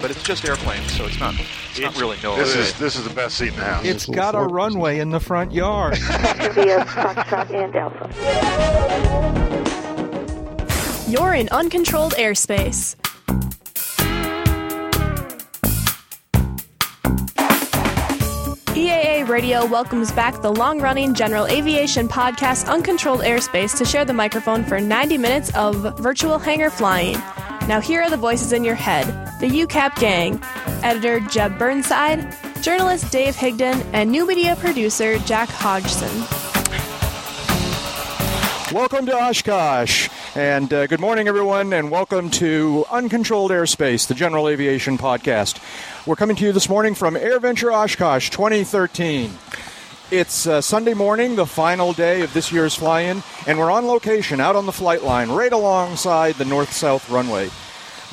but it's just airplanes, so it's not it's not really no. This is this is the best seat in the house. It's got a runway in the front yard. via Foxtrot and Alpha. You're in uncontrolled airspace. EAA Radio welcomes back the long running general aviation podcast Uncontrolled Airspace to share the microphone for 90 minutes of virtual hangar flying. Now, here are the voices in your head the UCAP gang, editor Jeb Burnside, journalist Dave Higdon, and new media producer Jack Hodgson. welcome to Oshkosh. And uh, good morning, everyone, and welcome to Uncontrolled Airspace, the general aviation podcast. We're coming to you this morning from AirVenture Oshkosh 2013. It's uh, Sunday morning, the final day of this year's fly in, and we're on location out on the flight line right alongside the north south runway.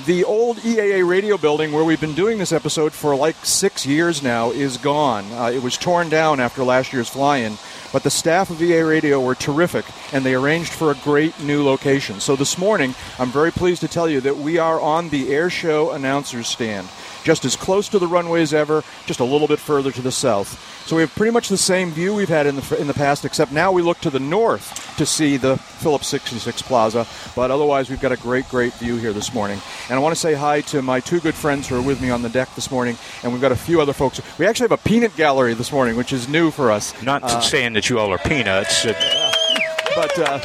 The old EAA radio building where we've been doing this episode for like six years now is gone. Uh, it was torn down after last year's fly in, but the staff of EAA Radio were terrific and they arranged for a great new location. So this morning, I'm very pleased to tell you that we are on the air show announcers stand, just as close to the runway as ever, just a little bit further to the south. So we have pretty much the same view we've had in the in the past, except now we look to the north to see the Phillips 66 Plaza. But otherwise, we've got a great, great view here this morning. And I want to say hi to my two good friends who are with me on the deck this morning, and we've got a few other folks. We actually have a peanut gallery this morning, which is new for us. Not saying that you all are peanuts. uh, But uh,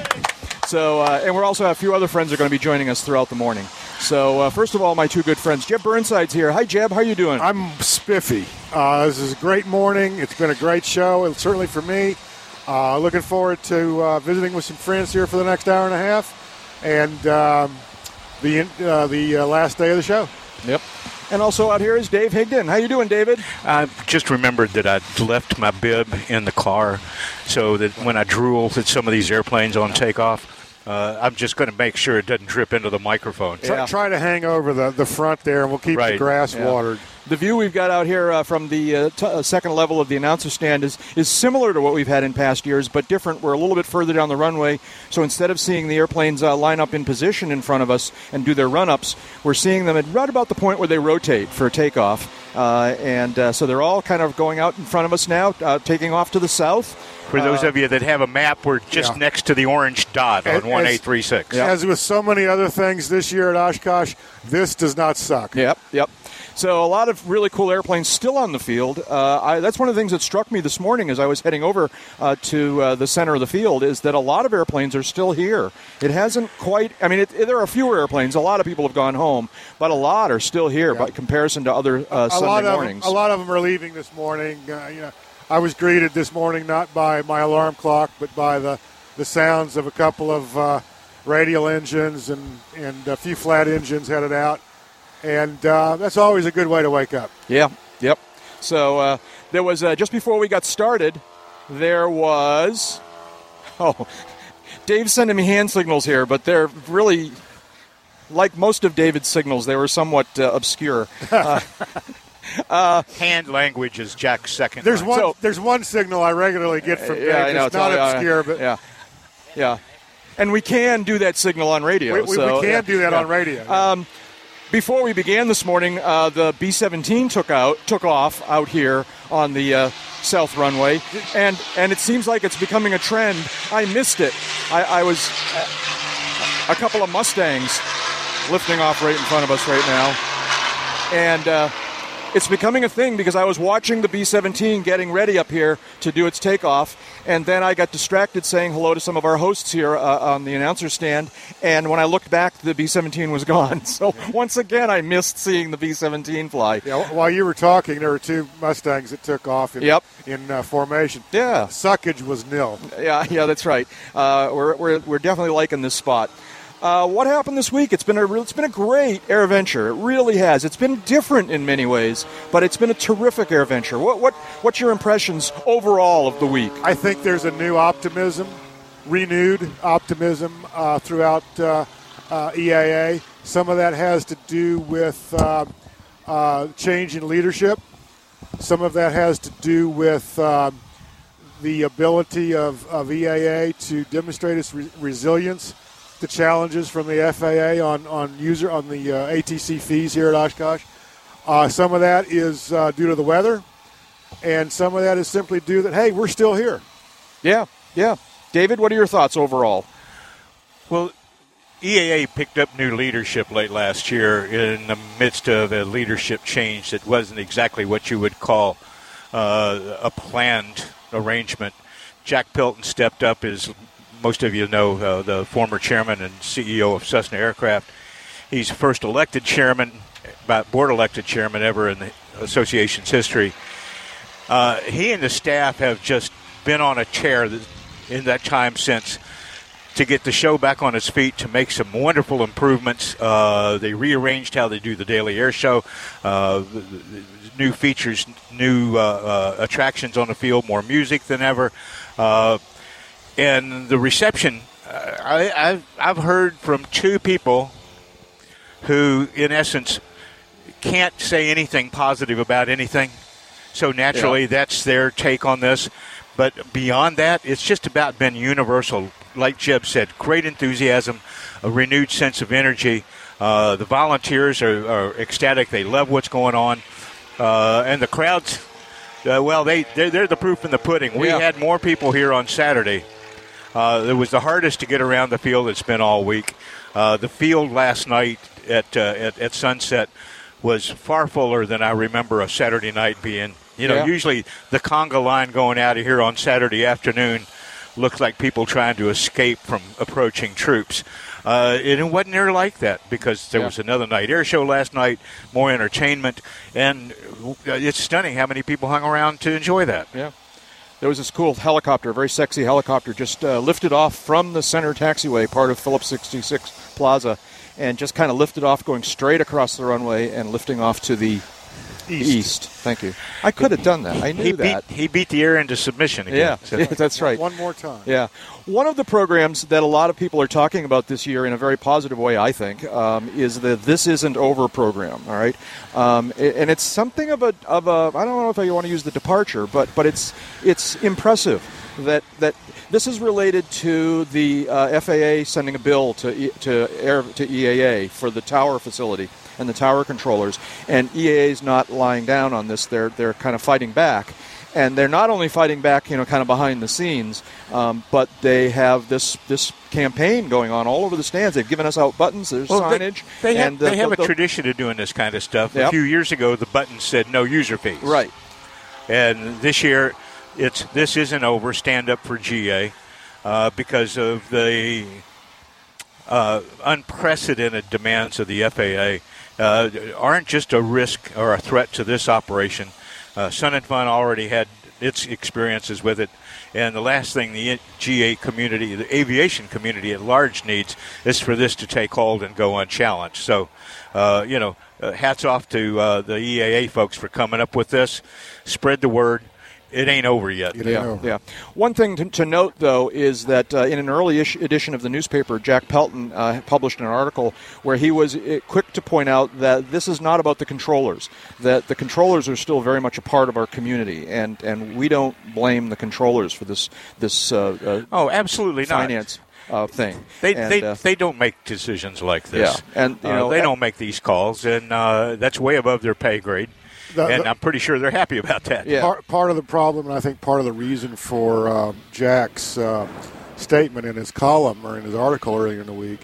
so, uh, and we're also a few other friends are going to be joining us throughout the morning. So, uh, first of all, my two good friends, Jeb Burnside's here. Hi, Jeb. How are you doing? I'm spiffy. Uh, this is a great morning. It's been a great show, and certainly for me. Uh, looking forward to uh, visiting with some friends here for the next hour and a half, and um, the uh, the uh, last day of the show. Yep. And also out here is Dave Higdon. How you doing, David? I just remembered that I left my bib in the car, so that when I drool at some of these airplanes on takeoff, uh, I'm just going to make sure it doesn't drip into the microphone. Try, Yeah. try to hang over the, the front there, and we'll keep the grass Yeah. watered. The view we've got out here uh, from the uh, t- uh, second level of the announcer stand is, is similar to what we've had in past years, but different. We're a little bit further down the runway, so instead of seeing the airplanes uh, line up in position in front of us and do their run ups, we're seeing them at right about the point where they rotate for takeoff. Uh, and uh, so they're all kind of going out in front of us now, uh, taking off to the south. For those of you that have a map, we're just Yeah. next to the orange dot on As- 1836. As with so many other things this year at Oshkosh, this does not suck. Yep, yep. So a lot of really cool airplanes still on the field. Uh, I, that's one of the things that struck me this morning as I was heading over uh, to uh, the center of the field is that a lot of airplanes are still here. It hasn't quite. I mean, it, there are fewer airplanes. A lot of people have gone home, but a lot are still here by comparison to other uh, a Sunday lot of mornings. Them, a lot of them are leaving this morning. Uh, you know, I was greeted this morning not by my alarm clock, but by the the sounds of a couple of uh, radial engines and and a few flat engines headed out, and uh, that's always a good way to wake up. Yeah, yep. So uh, there was uh, just before we got started, there was oh, Dave's sending me hand signals here, but they're really like most of David's signals. They were somewhat uh, obscure. Hand language is Jack's second. There's line. one. So- the's one signal I regularly get from Dave. yeah, know. It's not all- yeah, obscure, but yeah, yeah. And we can do that signal on radio. we, we, so, we can yeah, do that yeah. on radio. Um, before we began this morning, uh, the B-17 took out, took off out here on the uh, south runway, and and it seems like it's becoming a trend. I missed it. I, I was uh, a couple of Mustangs lifting off right in front of us right now, and. It's becoming a thing because I was watching the B 17 getting ready up here to do its takeoff, and then I got distracted saying hello to some of our hosts here uh, on the announcer stand. And when I looked back, the B 17 was gone. So once again, I missed seeing the B 17 fly. yeah, while you were talking, there were two Mustangs that took off in, Yep. in uh, formation. Yeah. Suckage was nil. Yeah, yeah, that's right. Uh, we're, we're, we're definitely liking this spot. Uh, what happened this week? It's been a it's been a great air venture. It really has. It's been different in many ways, but it's been a terrific air venture. What what what's your impressions overall of the week? I think there's a new optimism, renewed optimism uh, throughout uh, uh, EAA. Some of that has to do with uh, uh, change in leadership. Some of that has to do with the ability of, of EAA to demonstrate its re- resilience to challenges from the FAA on, on user on the uh, ATC fees here at Oshkosh. Uh, some of that is uh, due to the weather, and some of that is simply due that hey, we're still here. Yeah, yeah. David, what are your thoughts overall? Well, EAA picked up new leadership late last year in the midst of a leadership change that wasn't exactly what you would call uh, a planned arrangement. Jack Pelton stepped up as most of you know, uh, the former chairman and CEO of Cessna Aircraft. He's first elected chairman, board elected chairman ever in the association's history. Uh, he and the staff have just been on a tear in that time since to get the show back on its feet, to make some wonderful improvements. Uh, they rearranged how they do the daily air show, uh, new features, new uh, uh, attractions on the field, more music than ever. And the reception, uh, I, have I've heard from two people who, in essence, can't say anything positive about anything. So naturally, yeah. that's their take on this. But beyond that, it's just about been universal. Like Jeb said, great enthusiasm, a renewed sense of energy. Uh, the volunteers are, are, ecstatic. They love what's going on. Uh, and the crowds, uh, well, they, they're, they're, the proof in the pudding. We yeah. had more people here on Saturday. Uh, it was the hardest to get around the field it's been all week. Uh, the field last night at, uh, at, at sunset was far fuller than I remember a Saturday night being. You know, yeah. usually the conga line going out of here on Saturday afternoon looks like people trying to escape from approaching troops. Uh, it wasn't there like that because there yeah. was another night air show last night, more entertainment, and it's stunning how many people hung around to enjoy that. Yeah. There was this cool helicopter, a very sexy helicopter, just uh, lifted off from the center taxiway, part of Phillips 66 Plaza, and just kind of lifted off, going straight across the runway and lifting off to the East. East. Thank you. I could have done that. I knew he that. Beat, he beat the air into submission again. Yeah, so. that's right. One more time. Yeah. One of the programs that a lot of people are talking about this year in a very positive way, I think, um, is the This Isn't Over program. All right, um, and it's something of a of a I don't know if I want to use the departure, but but it's it's impressive that that this is related to the uh, FAA sending a bill to to air to EAA for the tower facility and the tower controllers. And EAA is not lying down on this; they're they're kind of fighting back. And they're not only fighting back, you know, kind of behind the scenes, um, but they have this this campaign going on all over the stands. They've given us out buttons. There's well, signage. They, they have, they have the, a tradition of doing this kind of stuff. Yep. A few years ago, the button said no user fees. Right. And this year, it's this isn't over. Stand up for GA uh, because of the uh, unprecedented demands of the FAA uh, aren't just a risk or a threat to this operation. Uh, Sun and Fun already had its experiences with it. And the last thing the GA community, the aviation community at large needs is for this to take hold and go unchallenged. So, uh, you know, uh, hats off to uh, the EAA folks for coming up with this. Spread the word it ain't over yet. It yeah, over. yeah. One thing to, to note, though, is that uh, in an early ish edition of the newspaper, Jack Pelton uh, published an article where he was uh, quick to point out that this is not about the controllers. That the controllers are still very much a part of our community, and, and we don't blame the controllers for this this. Uh, uh oh, absolutely finance. not. Uh, thing. They and, they, uh, they don't make decisions like this. Yeah, and you uh, know they don't make these calls, and uh, that's way above their pay grade the, and the, I'm pretty sure they're happy about that. Yeah. Part, part, of the problem, and I think part of the reason for uh, Jack's uh, statement in his column or in his article earlier in the week,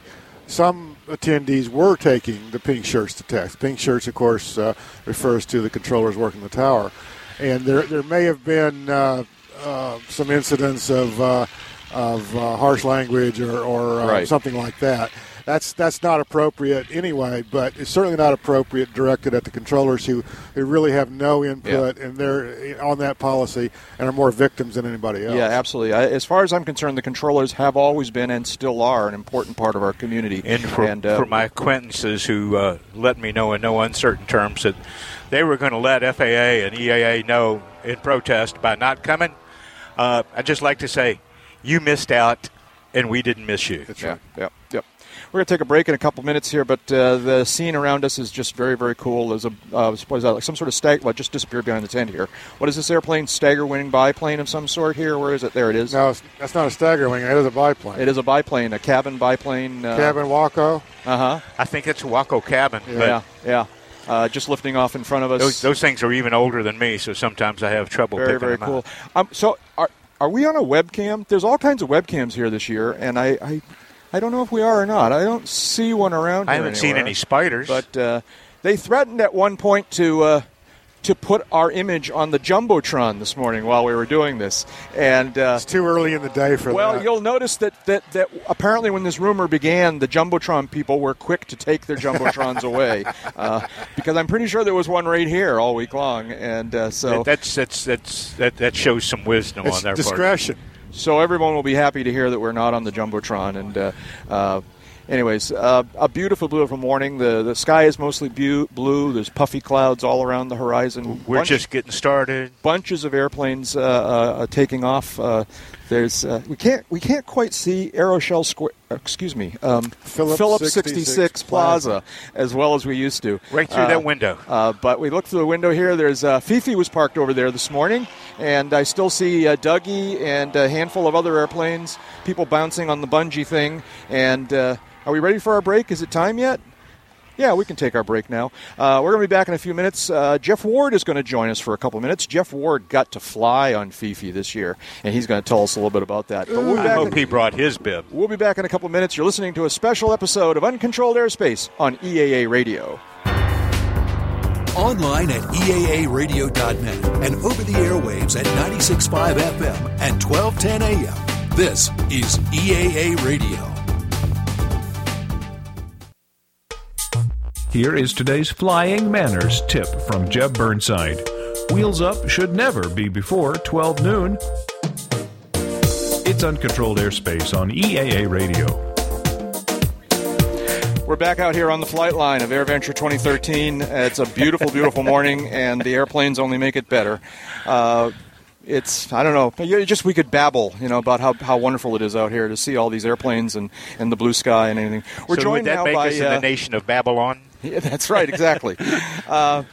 some attendees were taking the pink shirts to test. Pink shirts, of course, uh, refers to the controllers working the tower, and there there may have been uh, uh, some incidents of uh, of harsh language or, or right. something like that that's that's not appropriate anyway. But it's certainly not appropriate directed at the controllers who, who really have no input yeah. and they're on that policy and are more victims than anybody else. Yeah, absolutely. I, as far as I'm concerned, the controllers have always been and still are an important part of our community. And for, and, uh, for my acquaintances who uh, let me know in no uncertain terms that they were going to let FAA and EAA know in protest by not coming, uh, I'd just like to say, you missed out and we didn't miss you. That's right. Yeah. Yep. Yep. We're going to take a break in a couple minutes here, but uh, the scene around us is just very, very cool. There's a uh, what is that, like some sort of stag? Well, just disappeared behind the tent here. What is this airplane? Stagger wing biplane of some sort here? Where is it? There it is. No, that's not a stagger wing. It is a biplane. It is a biplane, a cabin biplane. Uh, cabin Waco. Uh huh. I think it's a Waco cabin. Yeah, yeah. uh, just lifting off in front of us. Those, those things are even older than me, so sometimes I have trouble very, picking very them cool. out. Um, so, are, are we on a webcam? There's all kinds of webcams here this year, and I, I, I don't know if we are or not. I don't see one around I here haven't seen any spiders. But uh, they threatened at one point to uh, to put our image on the jumbotron this morning while we were doing this, and uh, It's too early in the day for well, that. Well, you'll notice that, that that apparently when this rumor began, the jumbotron people were quick to take their jumbotrons away uh, because I'm pretty sure there was one right here all week long, and uh, so That- that's that's that's that, that shows some wisdom it's on their part. So everyone will be happy to hear that we're not on the jumbotron. And uh, uh, anyways, uh, a beautiful, beautiful morning. The the sky is mostly bu- blue. There's puffy clouds all around the horizon. We're Bunch- just getting started. bunches of airplanes uh, uh, uh, taking off. There's uh, we can't we can't quite see Aeroshell Square. Excuse me, um, Phillips 66, 66 Plaza, Plaza. as well as we used to. Right through Uh, that window. uh, but we look through the window here. There's uh, Fifi was parked over there this morning, and I still see uh, Duggy and a handful of other airplanes, people bouncing on the bungee thing. And uh, are we ready for our break? Is it time yet? Yeah, we can take our break now. Uh, we're going to be back in a few minutes. Uh, Jeff Ward is going to join us for a couple minutes. Jeff Ward got to fly on Fifi this year, and he's going to tell us a little bit about that. But we'll I hope in- he brought his bib. We'll be back in a couple minutes. You're listening to a special episode of Uncontrolled Airspace on EAA Radio. Online at EAAradio.net and over the airwaves at 96.5 FM and 1210 AM. This is EAA Radio. Here is today's flying manners tip from Jeb Burnside. Wheels up should never be before 12 noon. It's uncontrolled airspace on EAA Radio. We're back out here on the flight line of AirVenture 2013. It's a beautiful, beautiful morning, and the airplanes only make it better. Uh, it's I don't know. Just we could babble, you know, about how, how wonderful it is out here to see all these airplanes and, and the blue sky and anything. We're so joined would that now make by us in uh, the nation of Babylon? Yeah, that's right, exactly. uh,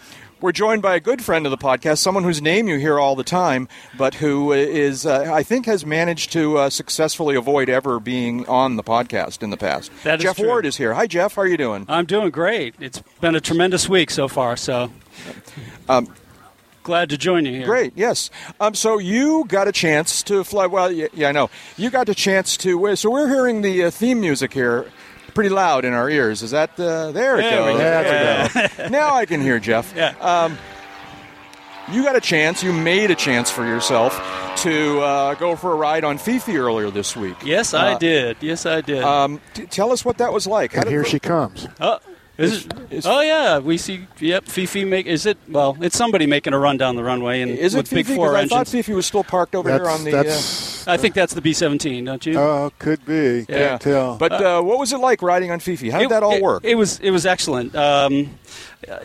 we're joined by a good friend of the podcast, someone whose name you hear all the time, but who is, uh, I think, has managed to uh, successfully avoid ever being on the podcast in the past. That is Jeff true. Ward is here. Hi, Jeff. How are you doing? I'm doing great. It's been a tremendous week so far, so Um, glad to join you here. Great, yes. Um, so you got a chance to fly. Well, yeah, yeah I know. You got a chance to. So we're hearing the uh, theme music here pretty loud in our ears. Is that. Uh, there it There goes. go. There we go. now I can hear Jeff. Yeah. Um, you got a chance, you made a chance for yourself to uh, go for a ride on Fifi earlier this week. Yes, I Uh, did. Yes, I did. Um, t- tell us what that was like. How And did- here she comes. oh, is it, is- oh yeah, we see. Yep, Fifi make. Is it? Well, it's somebody making a run down the runway and Is it with big Fifi? four 'Cause I engines. thought Fifi was still parked over here on the. uh, I think that's the B-17, don't you? oh, could be. yeah. Can't tell. But uh, what was it like riding on Fifi? How did It- that all it- work? It was it was excellent. Um, uh,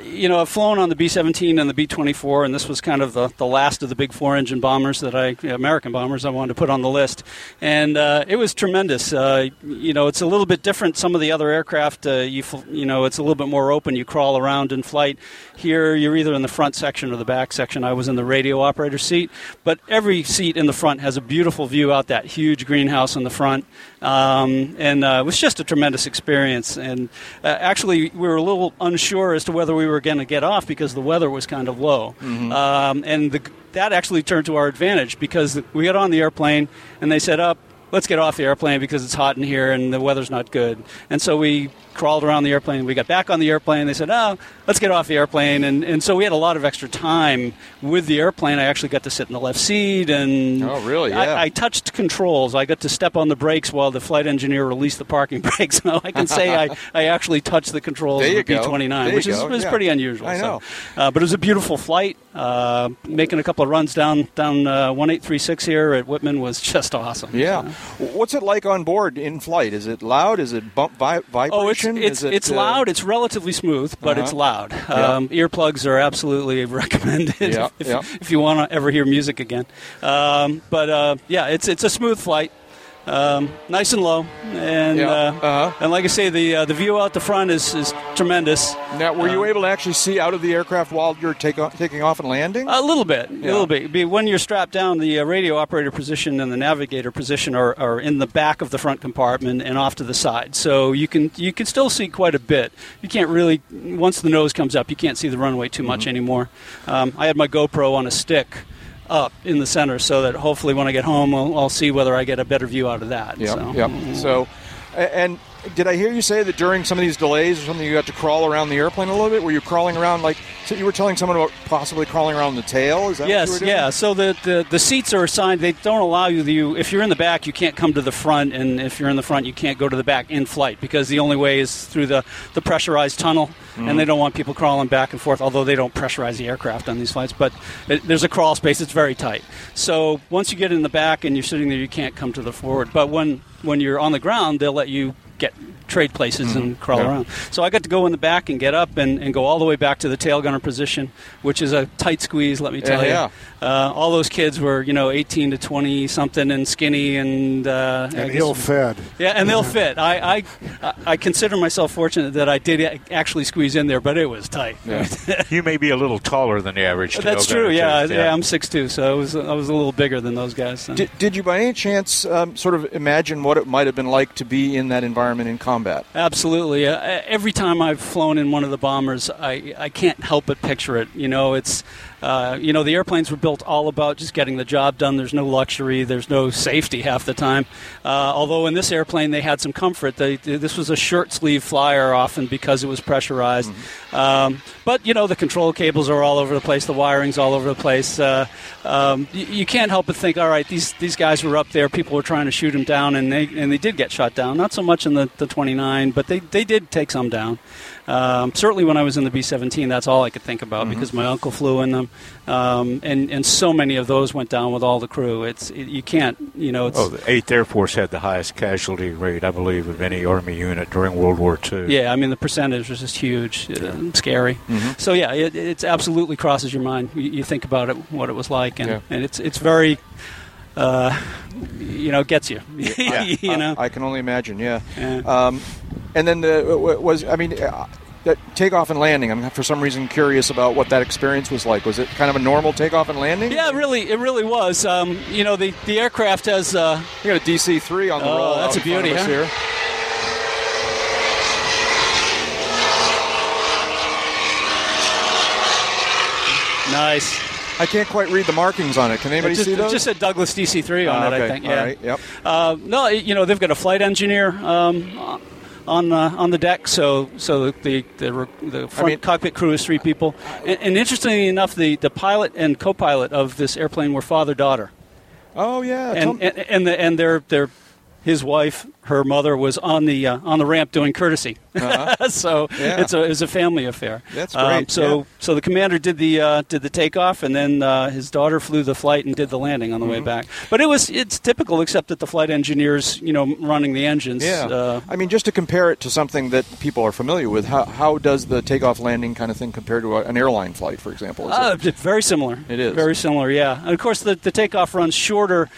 you know, I've flown on the B-17 and the B-24, and this was kind of the, the last of the big four-engine bombers that I, American bombers, I wanted to put on the list, and uh, it was tremendous. Uh, you know, it's a little bit different. Some of the other aircraft, uh, you you know, it's a little bit more open. You crawl around in flight. Here, you're either in the front section or the back section. I was in the radio operator seat, but every seat in the front has a beautiful view out that huge greenhouse in the front, um, and uh, it was just a tremendous experience. And uh, actually, we were a little unsure as to whether we were going to get off because the weather was kind of low, um, and the, that actually turned to our advantage because we got on the airplane and they said up. Let's get off the airplane because it's hot in here and the weather's not good. And so we crawled around the airplane. We got back on the airplane. They said, "Oh, let's get off the airplane." And and so we had a lot of extra time with the airplane. I actually got to sit in the left seat, and Oh, really? Yeah. I, I touched controls. I got to step on the brakes while the flight engineer released the parking brakes. So I can say I, I actually touched the controls of the. B-29, which is, Yeah. pretty unusual. I so. know. Uh, but it was a beautiful flight. Uh, making a couple of runs down down uh, 1836 here at Wittman was just awesome. Yeah. So- What's it like on board in flight? Is it loud? Is it bump vi- Oh, it's it's it, it's uh, loud. It's relatively smooth, but it's Uh-huh. loud. Yeah. Um, earplugs are absolutely recommended Yeah, if, yeah. if you want to ever hear music again. Um, but uh, yeah, it's it's a smooth flight. Um, nice and low, and Yeah. uh, Uh-huh. and like I say, the uh, the view out the front is, is tremendous. Now, were you Uh, able to actually see out of the aircraft while you're take off, taking off and landing? A little bit, Yeah. a little bit. When you're strapped down, the uh, radio operator position and the navigator position are, are in the back of the front compartment and off to the side. So you can you can still see quite a bit. You can't really once the nose comes up, you can't see the runway too much Mm-hmm. anymore. Um, I had my GoPro on a stick up in the center, so that hopefully when I get home, I'll, I'll see whether I get a better view out of that. Yep, so. yep. Mm-hmm. So, and did I hear you say that during some of these delays or something, you got to crawl around the airplane a little bit? Were you crawling around like? So you were telling someone about possibly crawling around the tail? Is that what you were Yes, yeah. So the, the, the seats are assigned. They don't allow you. You if you're in the back, you can't come to the front, and if you're in the front, you can't go to the back in flight because the only way is through the, the pressurized tunnel, and they mm. don't want people crawling back and forth. Although they don't pressurize the aircraft on these flights, but it, there's a crawl space. It's very tight. So once you get in the back and you're sitting there, you can't come to the forward. But when when you're on the ground, they'll let you get trade places and mm-hmm. crawl Yeah. around. So I got to go in the back and get up and, and go all the way back to the tail gunner position, which is a tight squeeze, let me tell Yeah, you. Uh, all those kids were, you know, 18 to 20 something and skinny and. Uh, I And ill-fed. Yeah, and they'll fit. I, I, I consider myself fortunate that I did actually squeeze in there, but it was tight. You may be a little taller than the average. That's true. gunner, Yeah, yeah, I'm 6'2", so I was I was a little bigger than those guys. so. Did, did you by any chance um, sort of imagine what it might have been like to be in that environment in combat? Absolutely. Uh, every time I've flown in one of the bombers, I, I can't help but picture it. You know, it's uh, you know the airplanes were built all about just getting the job done. There's no luxury. There's no safety half the time. Uh, although in this airplane they had some comfort. They, this was a short sleeve flyer often because it was pressurized. Um, but you know the control cables are all over the place. The wiring's all over the place. Uh, um, you, you can't help but think, all right, these these guys were up there. People were trying to shoot them down, and they and they did get shot down. Not so much in the, the 29, but they, they did take some down. Um, certainly, when I was in the B-17, that's all I could think about because my uncle flew in them, um, and and so many of those went down with all the crew. It's it, you can't you know it's Oh, the Eighth Air Force had the highest casualty rate, I believe, of any Army unit during World War II. Yeah, I mean the percentage was just huge, uh, scary. Mm-hmm. So yeah, it it's absolutely crosses your mind. You, you think about it, what it was like, and, Yeah. and it's it's very, uh, you know, gets you. Yeah, you know. I, I can only imagine. Yeah. Yeah. Um, and then the was I mean. That takeoff and landing. I'm for some reason curious about what that experience was like. Was it kind of a normal takeoff and landing? yeah, really, it really was. Um, you know, the the aircraft has. Uh, We got a DC three on the Oh, roll. that's a in front of beauty, huh? Here. nice. I can't quite read the markings on it. Can anybody just, see it those? just said Douglas DC-3 on Ah, it, okay. I think. Yeah. right. Yep. Uh, no, you know they've got a flight engineer um, on uh, on the deck, so so the the, the, front mean- cockpit crew is three people. And, and interestingly enough, the, the pilot and co-pilot of this airplane were father daughter, Oh yeah. and and and, the, and their their his wife, her mother was on the uh, on the ramp doing courtesy. so Yeah. it's a it's a family affair. That's Um, great, so yeah. so the commander did the uh, did the takeoff, and then uh, his daughter flew the flight and did the landing on the Mm-hmm. way back. But it was it's typical, except that the flight engineers, you know, running the engines. Yeah. Uh, I mean, just to compare it to something that people are familiar with, how, how does the takeoff landing kind of thing compare to a, an airline flight, for example? Is uh, it- very similar. It is. very similar. Yeah, and of course the the takeoff runs shorter.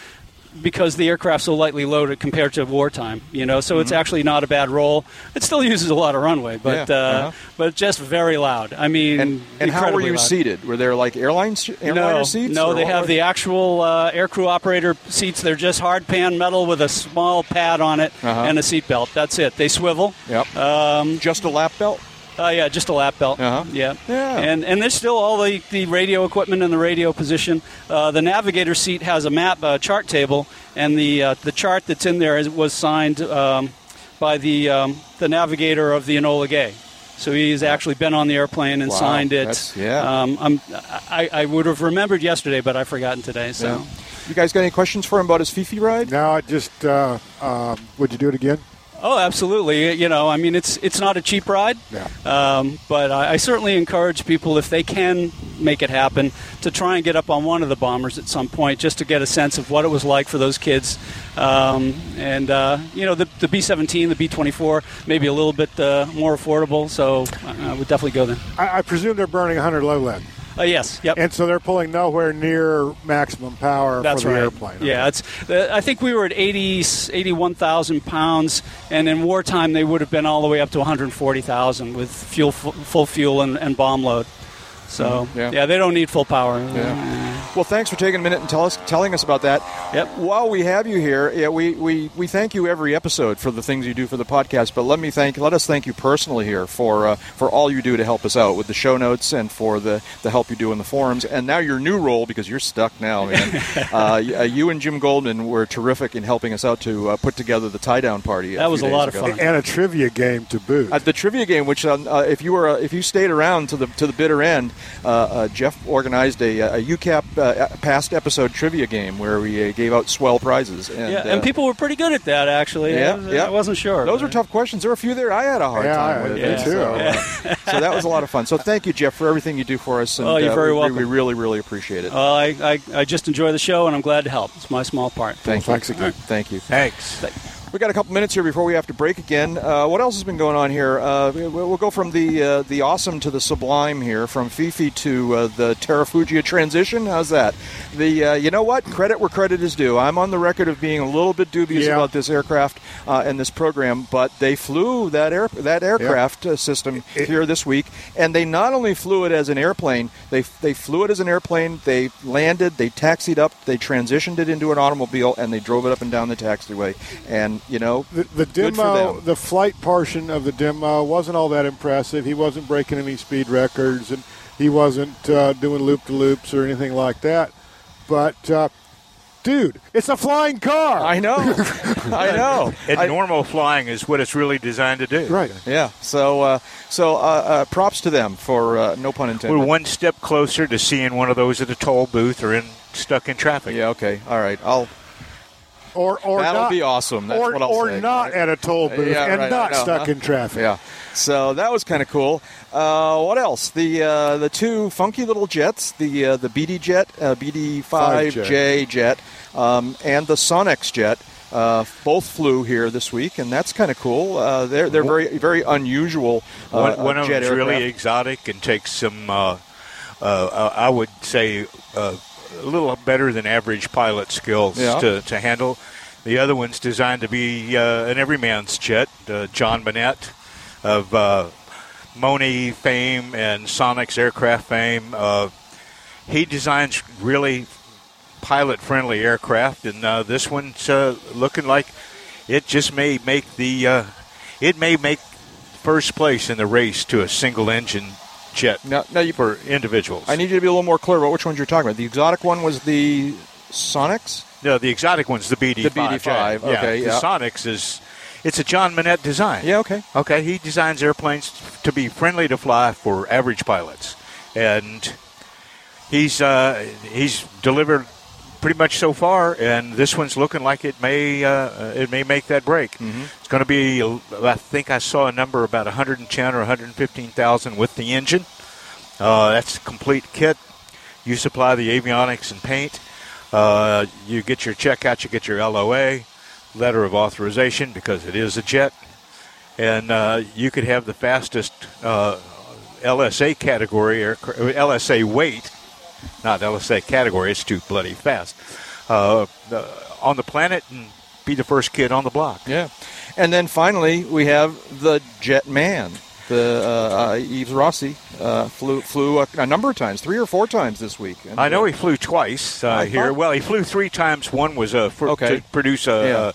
Because the aircraft's so lightly loaded compared to wartime, you know, so it's actually not a bad roll. It still uses a lot of runway, but Mm-hmm. Yeah, uh, uh-huh. but just very loud. I mean, and and how were you loud. seated? Were there like airline airliner no, seats? No, they have the actual uh, aircrew operator seats. They're just hard pan metal with a small pad on it Uh-huh. and a seat belt. That's it. They swivel. Yep. Um, just a lap belt. Uh, yeah, just a lap belt. Uh-huh. Yeah. Yeah. And and there's still all the, the radio equipment in the radio position. Uh, the navigator seat has a map uh, chart table, and the uh, the chart that's in there is, was signed um, by the um, the navigator of the Enola Gay. So he's actually been on the airplane and Wow, signed it. that's- yeah. Um, I'm, I, I would have remembered yesterday, but I've forgotten today. So. Yeah. You guys got any questions for him about his Fifi ride? No, I just uh, um, would you do it again? Oh, absolutely. You know, I mean, it's it's not a cheap ride, Yeah. um, but I, I certainly encourage people if they can make it happen to try and get up on one of the bombers at some point, just to get a sense of what it was like for those kids. Um, and uh, you know, the, the B-17, the B-24, maybe a little bit uh, more affordable. So I, I would definitely go there. I, I presume they're burning 100 low lead. Uh, yes. Yep. And so they're pulling nowhere near maximum power That's for the right. airplane. Yeah, it's. Uh, I think we were at 80, 81,000 pounds, and in wartime they would have been all the way up to 140,000 with fuel, full fuel and, and bomb load. So Mhm, yeah. yeah. they don't need full power. Yeah. Well, thanks for taking a minute and tell us, telling us about that. Yep. While we have you here, yeah, we, we, we thank you every episode for the things you do for the podcast. But let me thank let us thank you personally here for uh, for all you do to help us out with the show notes and for the, the help you do in the forums. And now your new role because you're stuck now, man. uh, uh, you and Jim Goldman were terrific in helping us out to uh, put together the tie down party. That was a days lot of ago. fun. And a trivia game to boot. At the trivia game, which um, uh, if you were uh, if you stayed around to the to the bitter end, uh, uh, Jeff organized a, a UCAP uh, past episode trivia game where we uh, gave out swell prizes. And, yeah, uh, and people were pretty good at that actually. Yeah, I, was, yeah. I wasn't sure. Those were tough questions. There were a few there I had a hard Yeah, time I- with. me uh, too. So, uh, so that was a lot of fun. So thank you, Jeff, for everything you do for us. And, Oh, you're uh, very we, welcome. We really, really appreciate it. Uh, I, I, I just enjoy the show, and I'm glad to help. It's my small part. Thank thanks you. again. Thank you. Thanks. We got a couple minutes here before we have to break again. Uh, what else has been going on here? Uh, we- we'll go from the uh, the awesome to the sublime here, from Fifi to uh, the Terrafugia transition. How's that? The uh, you know what? Credit where credit is due. I'm on the record of being a little bit dubious Yeah. about this aircraft uh, and this program, but they flew that air that aircraft uh, system here this week, and they not only flew it as an airplane, they they flew it as an airplane. They landed, they taxied up, they transitioned it into an automobile, and they drove it up and down the taxiway. And you know, The, the demo, the flight portion of the demo wasn't all that impressive. He wasn't breaking any speed records, and he wasn't uh, doing loop to loops or anything like that. But, uh, dude, it's a flying car. I know, I know. And I- normal flying is what it's really designed to do. right. Yeah. So, uh, so uh, uh, props to them for uh, no pun intended. We're one step closer to seeing one of those at a toll booth or in stuck in traffic. Yeah. Okay. All right. I'll. Or, or That'll not, be awesome. That's or what I'll or say. not at a toll booth Yeah, and right, not I know, stuck huh? in traffic. Yeah. So that was kind of cool. Uh, what else? The uh, the two funky little jets, the uh, the BD jet, uh, BD five J jet, um, and the Sonex jet. Uh, both flew here this week, and that's kind of cool. Uh, they're they're very very unusual. Uh, One, one of jet them's really exotic and takes some, uh, uh, I would say, uh, a little better than average pilot skills Yeah. to, to handle. The other one's designed to be uh, an everyman's jet. Uh, John Monnett of uh, Moni fame and Sonex aircraft fame. Uh, he designs really pilot-friendly aircraft, and uh, this one's uh, looking like it just may make the uh, it may make first place in the race to a single-engine jet Now, now you, for individuals. I need you to be a little more clear about which ones you're talking about. The exotic one was the Sonex. no, the exotic one's the BD5. The BD5, Yeah, okay, the yeah. Sonex is it's a John Monnett design. Yeah. Okay. Okay, he designs airplanes to be friendly to fly for average pilots, and he's uh, he's delivered pretty much so far. And this one's looking like it may uh, it may make that break. It's going to be I think I saw a number about 110 or 115,000 with the engine. Uh, that's a complete kit. You supply the avionics and paint. Uh, you get your checkout. You get your LOA letter of authorization because it is a jet, and uh, you could have the fastest uh, LSA category or LSA weight, not LSA category. It's too bloody fast uh, uh, on the planet and be the first kid on the block. Yeah. And then finally, we have the Jet Man. The uh, uh, Yves Rossi uh, flew flew a, a number of times, three or four times this week. And, I know uh, he flew twice uh, here. thought- Well, he flew three times. One was uh, for, Okay. to produce a. Yeah.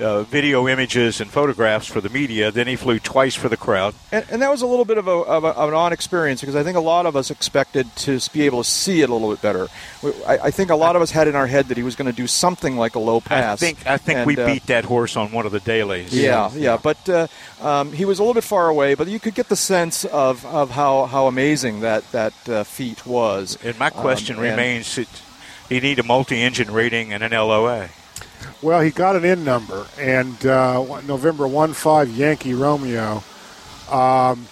Uh, video images and photographs for the media. Then he flew twice for the crowd. and, and that was a little bit of, a, of, a, of an odd experience because I think a lot of us expected to be able to see it a little bit better. I, I think a lot of us had in our head that he was going to do something like a low pass. I think I think And, we uh, beat that horse on one of the dailies. Yeah, yeah, but uh, um, he was a little bit far away, but you could get the sense of, of how, how amazing that that uh, feat was. And my question Um, and- remains: it, You need a multi-engine rating and an LOA. Well, he got an in number, and uh, November one five Yankee Romeo. Um,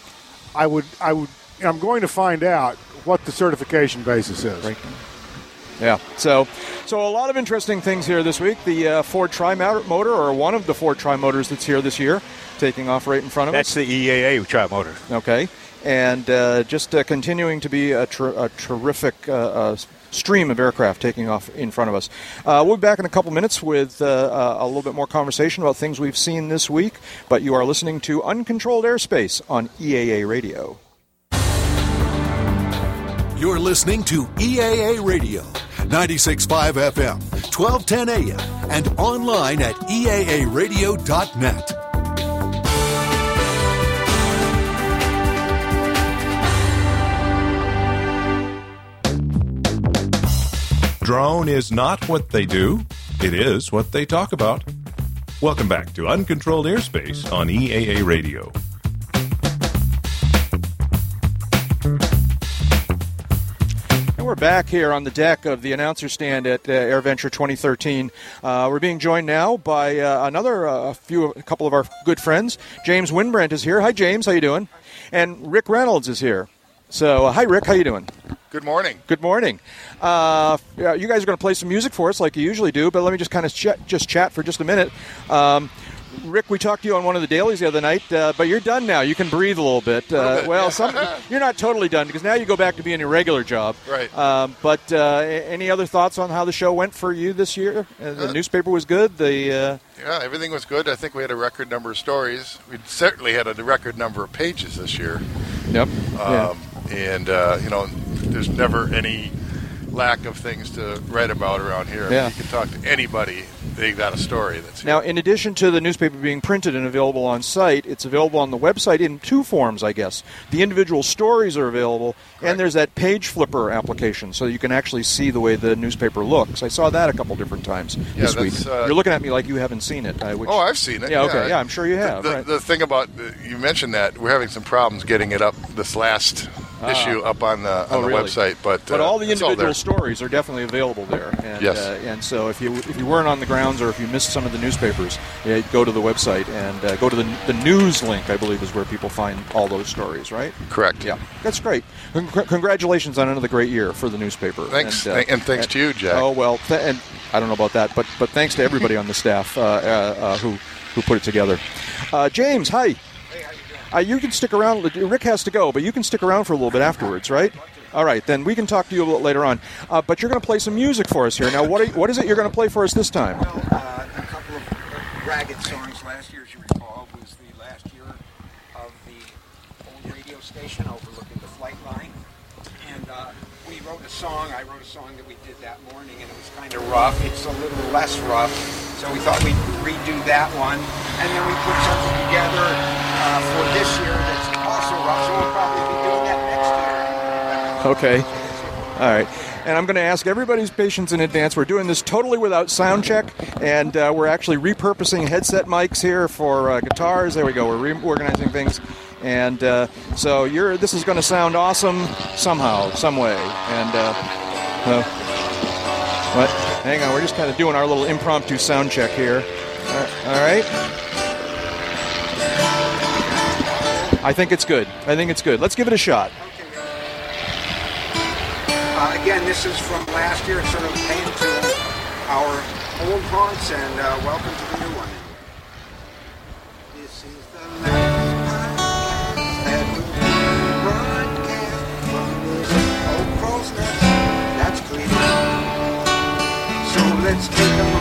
I would, I would, I'm going to find out what the certification basis is. Yeah. So, so a lot of interesting things here this week. The uh, Ford Tri motor, or one of the Ford Tri motors that's here this year, taking off right in front of That's us. That's the EAA tri motor. Okay. and uh, just uh, continuing to be a, ter- a terrific uh, uh, stream of aircraft taking off in front of us. Uh, we'll be back in a couple minutes with uh, uh, a little bit more conversation about things we've seen this week, but you are listening to Uncontrolled Airspace on EAA Radio. You're listening to EAA Radio, 96.5 FM, 1210 AM, and online at EAAradio.net. Drone is not what they do, it is what they talk about. Welcome back to Uncontrolled Airspace on EAA Radio. And we're back here on the deck of the announcer stand at uh, AirVenture 2013. Uh, we're being joined now by uh, another uh, few, a couple of our good friends. James Wynbrandt is here. Hi, James. How you doing? And Rick Reynolds is here. So, uh, hi, Rick. How you doing? Good morning. Good morning. Uh, yeah, you guys are going to play some music for us like you usually do, but let me just kind of ch- just chat for just a minute. Um, Rick, we talked to you on one of the dailies the other night, uh, but you're done now. You can breathe a little bit. Uh, bit, well, some, you're not totally done because now you go back to being your regular job. Right. Um, but uh, any other thoughts on how the show went for you this year? Uh, the newspaper was good. The uh, Yeah, everything was good. I think we had a record number of stories. We certainly had a record number of pages this year. yep. yeah. And, uh, you know, there's never any lack of things to write about around here. I mean, Yeah. you can talk to anybody, they got a story that's Now, in addition to the newspaper being printed and available on site, it's available on the website in two forms, I guess. The individual stories are available, and there's that page flipper application, so you can actually see the way the newspaper looks. I saw that a couple different times Yeah, this week. uh, You're looking at me like you haven't seen it. I, which, Oh, I've seen it. Yeah, okay, yeah, I'm sure you have. The, the, right. the thing about you mentioned that we're having some problems getting it up this last issue up on the on Oh, the really? website, but But uh, all the individual there. stories are definitely available there. And, Yes. uh, and so if you if you weren't on the grounds or if you missed some of the newspapers, go to the website and uh, go to the the news link. I believe is where people find all those stories. Right? Correct. Yeah, that's great. Con- congratulations on another great year for the newspaper. Thanks, and, and thanks to you, Jack. Oh well, th- and I don't know about that, but but thanks to everybody on the staff uh, uh, uh, who who put it together. Uh, James, hi. Uh, you can stick around. Rick has to go, but you can stick around for a little bit afterwards, right? All right, then we can talk to you a little later on. Uh, but you're going to play some music for us here. Now, what, what is it you're going to play for us this time? Uh, a couple of ragged songs. Last year, as you recall, was the last year of the old radio station overlooking the flight line. And uh, we wrote a song. I wrote a song that we did that morning, and it was kind of rough. It's a little less rough. So we thought we'd redo that one. And then we put something together uh, for this year that's also rough. So we'll probably be doing that next year. Okay. All right. And I'm going to ask everybody's patience in advance. We're doing this totally without sound check, and uh, we're actually repurposing headset mics here for uh, guitars. There we go. We're reorganizing things, and uh, so. This is going to sound awesome somehow, some way. And what? Hang on. We're just kind of doing our little impromptu sound check here. Uh, all right. I think it's good. I think it's good. Let's give it a shot. Uh, again, this is from last year. Sort of paying to our old haunts, and uh, welcome to So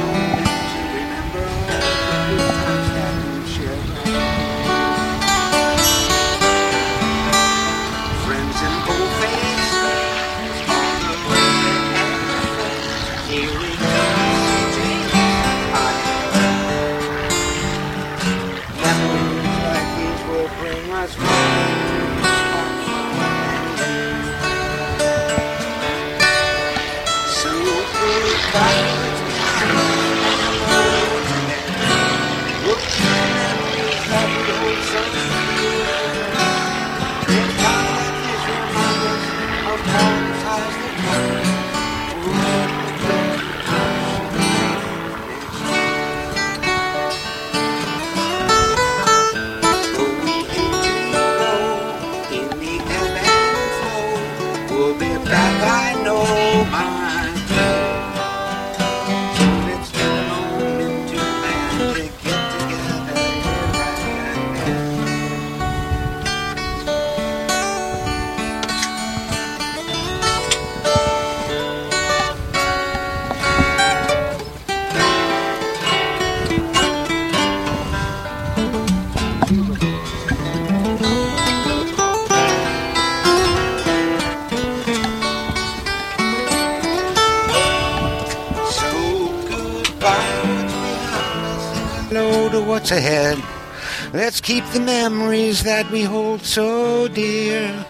the memories that we hold so dear.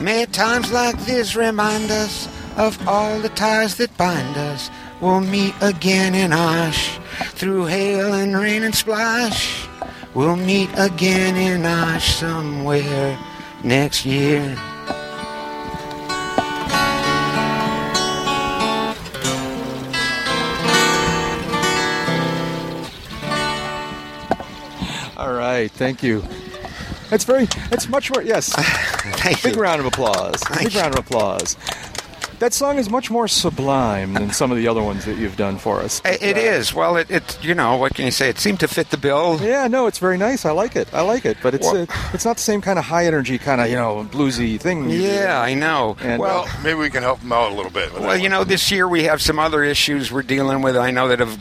May times like this remind us of all the ties that bind us. We'll meet again in Osh through hail and rain and splash. We'll meet again in Osh somewhere next year. Right, thank you. That's very. That's much more. Yes. Big round of applause. Big round of applause. That song is much more sublime than some of the other ones that you've done for us. I- It is. Well, it, it, you know, what can you say? It seemed to fit the bill. Yeah, no, it's very nice. I like it. I like it, but it's Well- uh, it's not the same kind of high energy kind of you know bluesy thing. you do. Yeah, I know. And, well, uh, Maybe we can help them out a little bit. with well, that you know, this year we have some other issues we're dealing with. I know that have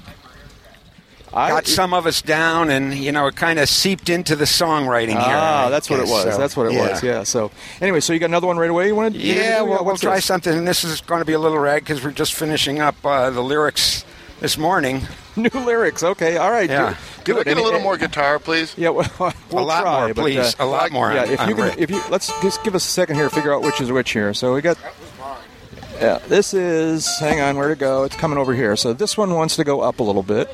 got some of us down, and you know, it kind of seeped into the songwriting here. Ah, I that's what it was. so, that's what it was. Yeah. So anyway, so you got another one right away. You wanted? you Yeah, gonna well, we'll try this? something. And this is going to be a little rag because we're just finishing up uh, the lyrics this morning. New lyrics. Okay, all right. Yeah. Do, do it. get a little and- more guitar, please? Yeah, well, we'll a lot try, more, but, please. uh, a lot more. Yeah, if I'm you can, if you let's just give us a second here to figure out which is which here. So we got. Yeah, this is. Hang on, where to go? It's coming over here. So this one wants to go up a little bit.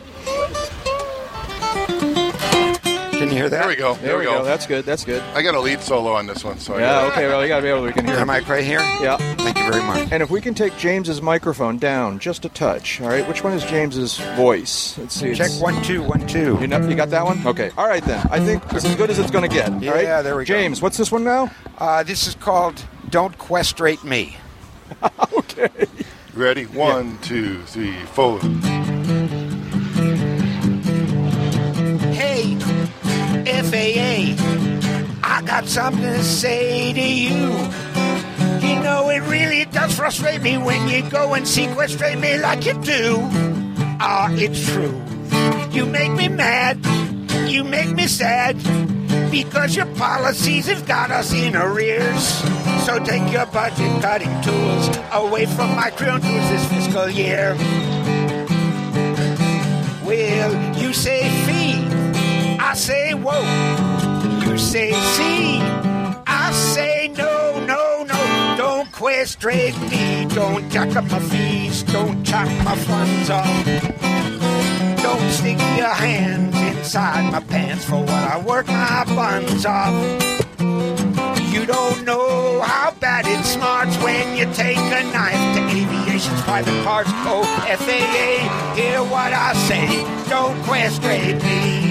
Can you hear that? There we go. There, we go. That's good. That's good. I got a lead solo on this one, so Yeah. got Okay. Well, you got to be able to. We can hear. Is the it. mic right here? Yeah. Thank you very much. And if we can take James's microphone down just a touch, all right. Which one is James's voice? Let's see. Check it's- one, two, one, two. You, know, you got that one? Okay. All right then. I think it's as good as it's going to get. all right? Yeah, there we go. James, what's this one now? Uh, this is called "Don't Questrate Me." okay. Ready? One, two, three, four. FAA, I got something to say to you. You know, it really does frustrate me when you go and sequestrate me like you do. Ah, it's true. You make me mad. You make me sad. Because your policies have got us in arrears. So take your budget cutting tools away from my crew tools this fiscal year. Well, you say say whoa. You say see, I say no, no, no. Don't questrate me, don't jack up my fees, don't chop my funds off. Don't stick your hands inside my pants for what I work my buns off. You don't know how bad it smarts when you take a knife to aviation's private parts. Oh, FAA, hear what I say. Don't questrate me.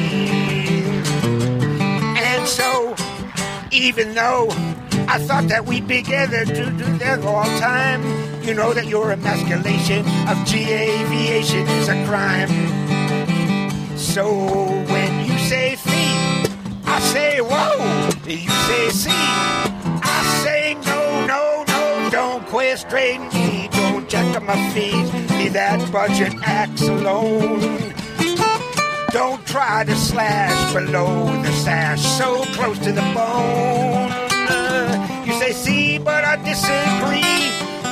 So, even though I thought that we'd be together to do that all time, you know that your emasculation of G aviation is a crime. So when you say fee, I say whoa. You say see, I say no, no, no. Don't questrate me. Don't jack up my fees. Leave that budget axe alone. Don't try to slash below the sash, so close to the bone. You say see, but I disagree.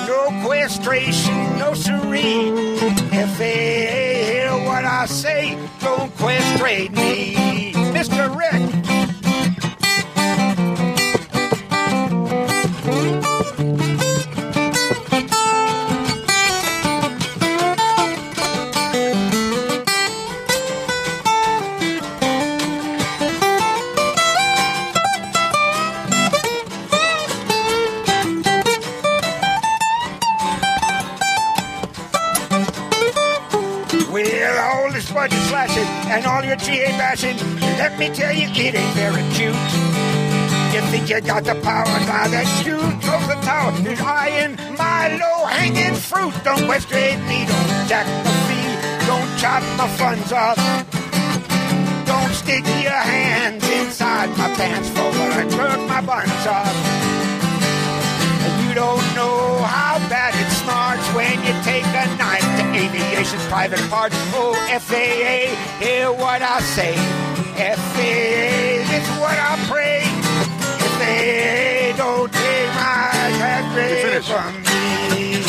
No questration, no serene. If they hear what I say. Don't questrate me, Mr. Rick. Let me tell you, it ain't very cute. You think you got the power, now that you drove the tower is eyeing my low-hanging fruit. Don't waste questrate me, don't jack my fee, don't chop my funds off. Don't stick your hands inside my pants for I jerk my buns off. You don't know how bad it smarts when you take a knife to aviation's private parts. Oh, FAA, hear what I say. This is what I pray. FAA, don't take my rate from me.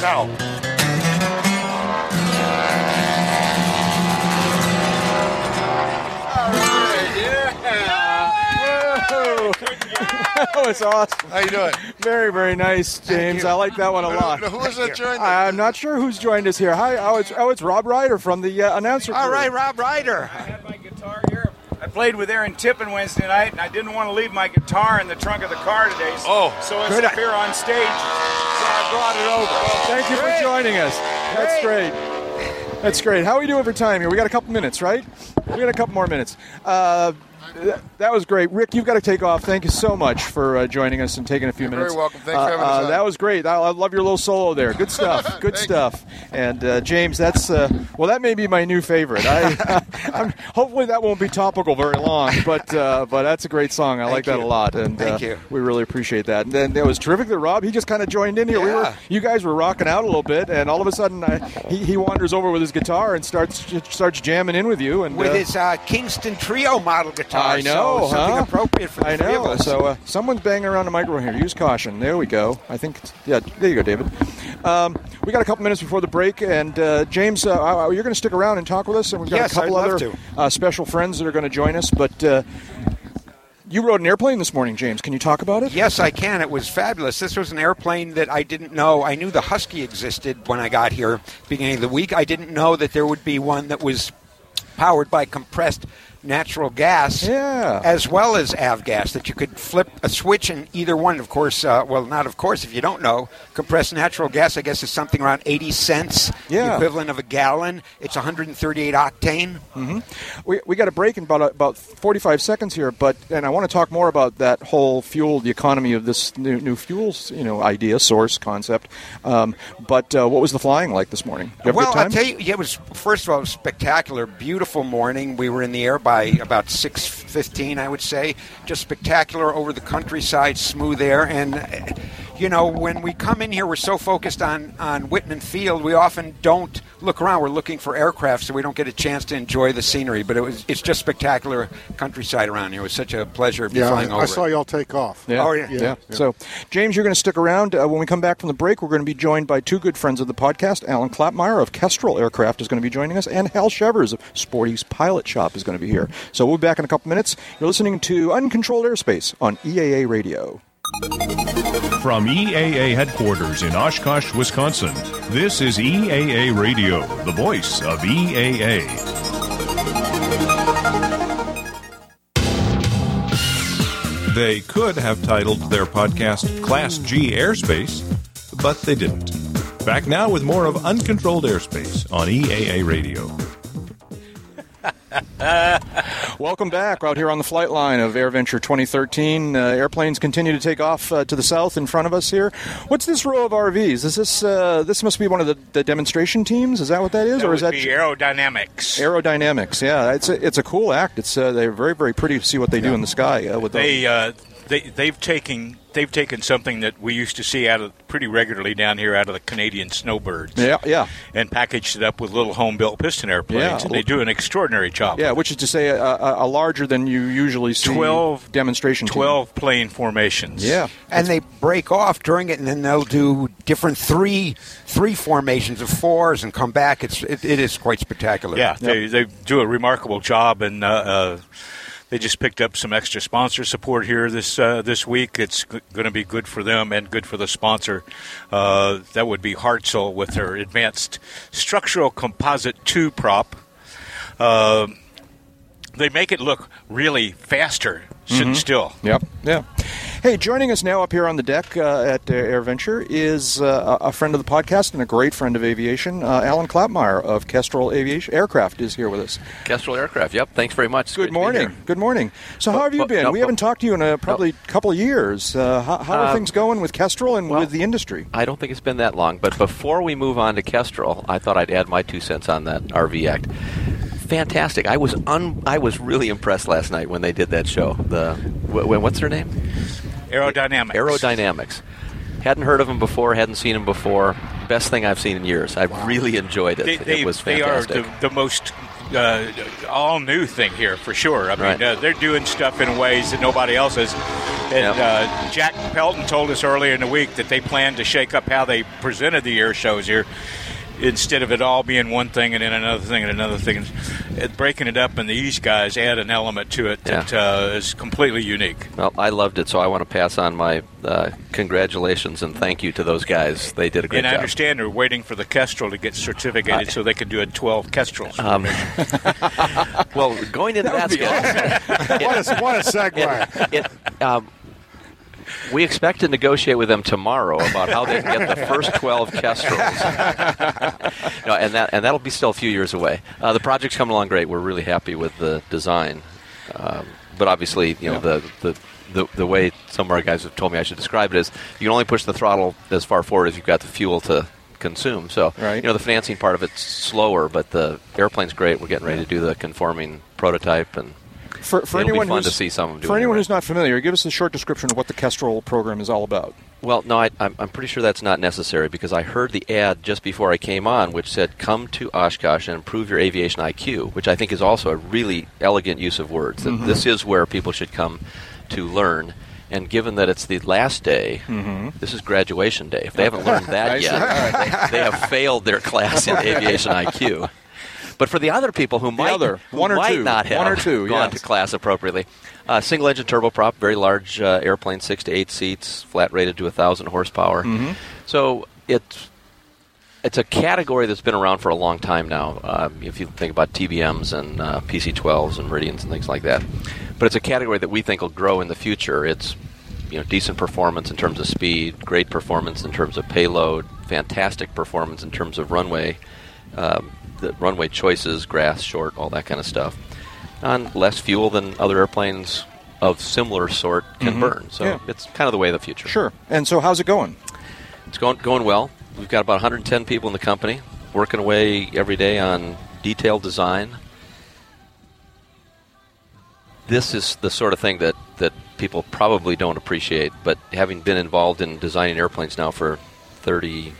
Now. That was awesome. How you doing? Very, very nice, James. I like that one a lot. Who was that joined? I'm not sure who's joined us here. Hi, oh, it's, oh, it's Rob Reider from the uh, announcer. All crew. right, Rob Reider. I had my guitar here. I played with Aaron Tippin Wednesday night, and I didn't want to leave my guitar in the trunk of the car today. So, Oh. so it's Good. up here on stage. So I brought it over. Well, Thank you for joining us. That's great. That's great. How are we doing for time here? We got a couple minutes, right? We got a couple more minutes. Uh, th- that was great, Rick. You've got to take off. Thank you so much for uh, joining us and taking a few minutes. You're very welcome. Thanks Uh, for having us uh, on. That was great. I, I love your little solo there. Good stuff. Good stuff. And uh, James, that's uh, well, that may be my new favorite. I, I'm, hopefully that won't be topical very long, but uh, but that's a great song. I like that a lot, and Thank uh, you. we really appreciate that. And then it was terrific that Rob he just kind of joined in here. We were you guys were rocking out a little bit, and all of a sudden I, he, he wanders over with his guitar and starts starts jamming in with you. And With uh, his uh, Kingston Trio model guitar. I know, so something huh? appropriate for the I three know. of us. So uh, someone's banging around the microphone here. Use caution. There we go. I think. It's, yeah. There you go, David. Um, we got a couple minutes before the break, and uh, James, uh, uh, you're going to stick around and talk with us, and we've got Yes, a couple other uh, special friends that are going to join us. But uh, you rode an airplane this morning, James. Can you talk about it? Yes, I can. It was fabulous. This was an airplane that I didn't know. I knew the Husky existed when I got here beginning of the week. I didn't know that there would be one that was powered by compressed natural gas Yeah. as well as avgas that you could flip a switch in either one of course uh, well not of course if you don't know compressed natural gas i guess is something around 80 cents Yeah. the equivalent of a gallon it's 138 octane We, we got a break in about about 45 seconds here, but and I want to talk more about that whole fuel, the economy of this new, new fuels, you know, idea, source, concept. Um, but uh, what was the flying like this morning? Did you have a well, good time? I'll tell you, it was first of all it was spectacular, beautiful morning. We were in the air by about six fifteen, I would say. Just spectacular over the countryside, smooth air, and you know when we come in here, we're so focused on on Wittman Field, we often don't look around. We're looking for aircraft, so we don't get a chance to enjoy the scenery. But it was it's just spectacular countryside around here. It was such a pleasure Yeah, flying I, over. I saw y'all take off. Yeah. Oh, yeah. yeah. Yeah. So, James, you're going to stick around. Uh, when we come back from the break, we're going to be joined by two good friends of the podcast. Alan Klapmeier of Kestrel Aircraft is going to be joining us, and Hal Shevers of Sporty's Pilot Shop is going to be here. So, we'll be back in a couple minutes. You're listening to Uncontrolled Airspace on EAA Radio. From EAA headquarters in Oshkosh, Wisconsin, this is EAA Radio, the voice of EAA. They could have titled their podcast Class G Airspace, but they didn't. Back now with more of Uncontrolled Airspace on EAA Radio. Welcome back out here on the flight line of AirVenture 2013. Uh, airplanes continue to take off uh, to the south in front of us here. What's this row of RVs? Is this uh, this must be one of the, the demonstration teams? Is that what that is, That or is that be AeroDynamix. AeroDynamix? Yeah, it's a, it's a cool act. It's uh, they're very very pretty to see what they do in the sky uh, with those. They uh, they they've taken they've taken something that we used to see out of pretty regularly down here out of the Canadian snowbirds. Yeah, yeah. And packaged it up with little home built piston airplanes, Yeah. and they do an extraordinary job. Yeah, which is to say, a, a, a larger than you usually see 12 demonstration. team. Twelve plane formations. Yeah, and they break off during it, and then they'll do different three three formations of fours and come back. It's it, it is quite spectacular. Yeah, they, they do a remarkable job, and uh, uh, they just picked up some extra sponsor support here this uh, this week. It's g- going to be good for them and good for the sponsor. Uh, that would be Hartzell with their advanced structural composite two prop. Uh, they make it look really faster sitting Mhm. still. Yep. Yeah. Hey, joining us now up here on the deck uh, at uh, AirVenture is uh, a friend of the podcast and a great friend of aviation. Uh, Alan Klapmeier of Kestrel Aviation Aircraft is here with us. Kestrel Aircraft. Yep. Thanks very much. Good great to be morning. Good morning. So, how have you been? no, we haven't talked to you in probably a probably couple of years. Uh, how how are Um, things going with Kestrel and with the industry? I don't think it's been that long, but before we move on to Kestrel, I thought I'd add my two cents on that RV Act. Fantastic! I was un- I was really impressed last night when they did that show. The wh- wh- what's their name? AeroDynamix. AeroDynamix. Hadn't heard of them before. Hadn't seen them before. Best thing I've seen in years. I really enjoyed it. They, they, it was fantastic. they are the, the most uh, all new thing here for sure. I mean, Right. uh, they're doing stuff in ways that nobody else is. And uh, Jack Pelton told us earlier in the week that they plan to shake up how they presented the air shows here. Instead of it all being one thing and then another thing and another thing, it, breaking it up, and these guys add an element to it that uh, is completely unique. Well, I loved it, so I want to pass on my uh, congratulations and thank you to those guys. They did a great job. and I job. understand they're waiting for the Kestrel to get certificated Uh, so they can do a 12 Kestrels. Um, well, going into that, That would be schedule- What a- what a segue. It, it, um, we expect to negotiate with them tomorrow about how they can get the first 12 Kestrels. no, and that and that'll be still a few years away. Uh, the project's coming along great. We're really happy with the design, um, but obviously, you know, the, the the the way some of our guys have told me I should describe it is you can only push the throttle as far forward as you've got the fuel to consume. So, you know, the financing part of it's slower, but the airplane's great. We're getting ready to do the conforming prototype and. For, for anyone fun who's, to see some of them for anyone who's not familiar, give us a short description of what the Kestrel program is all about. Well, no, I, I'm, I'm pretty sure that's not necessary because I heard the ad just before I came on, which said, "Come to Oshkosh and improve your aviation IQ," which I think is also a really elegant use of words. That Mhm. This is where people should come to learn. And given that it's the last day, Mhm. this is graduation day. If they haven't learned that yet, they, they have failed their class in aviation IQ. But for the other people who might, other, who one or might two, not have one or two, gone yes. to class appropriately, uh, single engine turboprop, very large uh, airplane, six to eight seats, flat rated to a thousand horsepower. Mhm. So it's it's a category that's been around for a long time now. Um, if you think about TBMs and uh, PC12s and Meridians and things like that, but it's a category that we think will grow in the future. It's you know decent performance in terms of speed, great performance in terms of payload, fantastic performance in terms of runway, um, the runway choices, grass, short, all that kind of stuff, on less fuel than other airplanes of similar sort can Mhm. burn. So Yeah. it's kind of the way of the future. Sure. And so, how's it going? It's going going well. We've got about 110 people in the company working away every day on detailed design. This is the sort of thing that, that people probably don't appreciate, but having been involved in designing airplanes now for 30,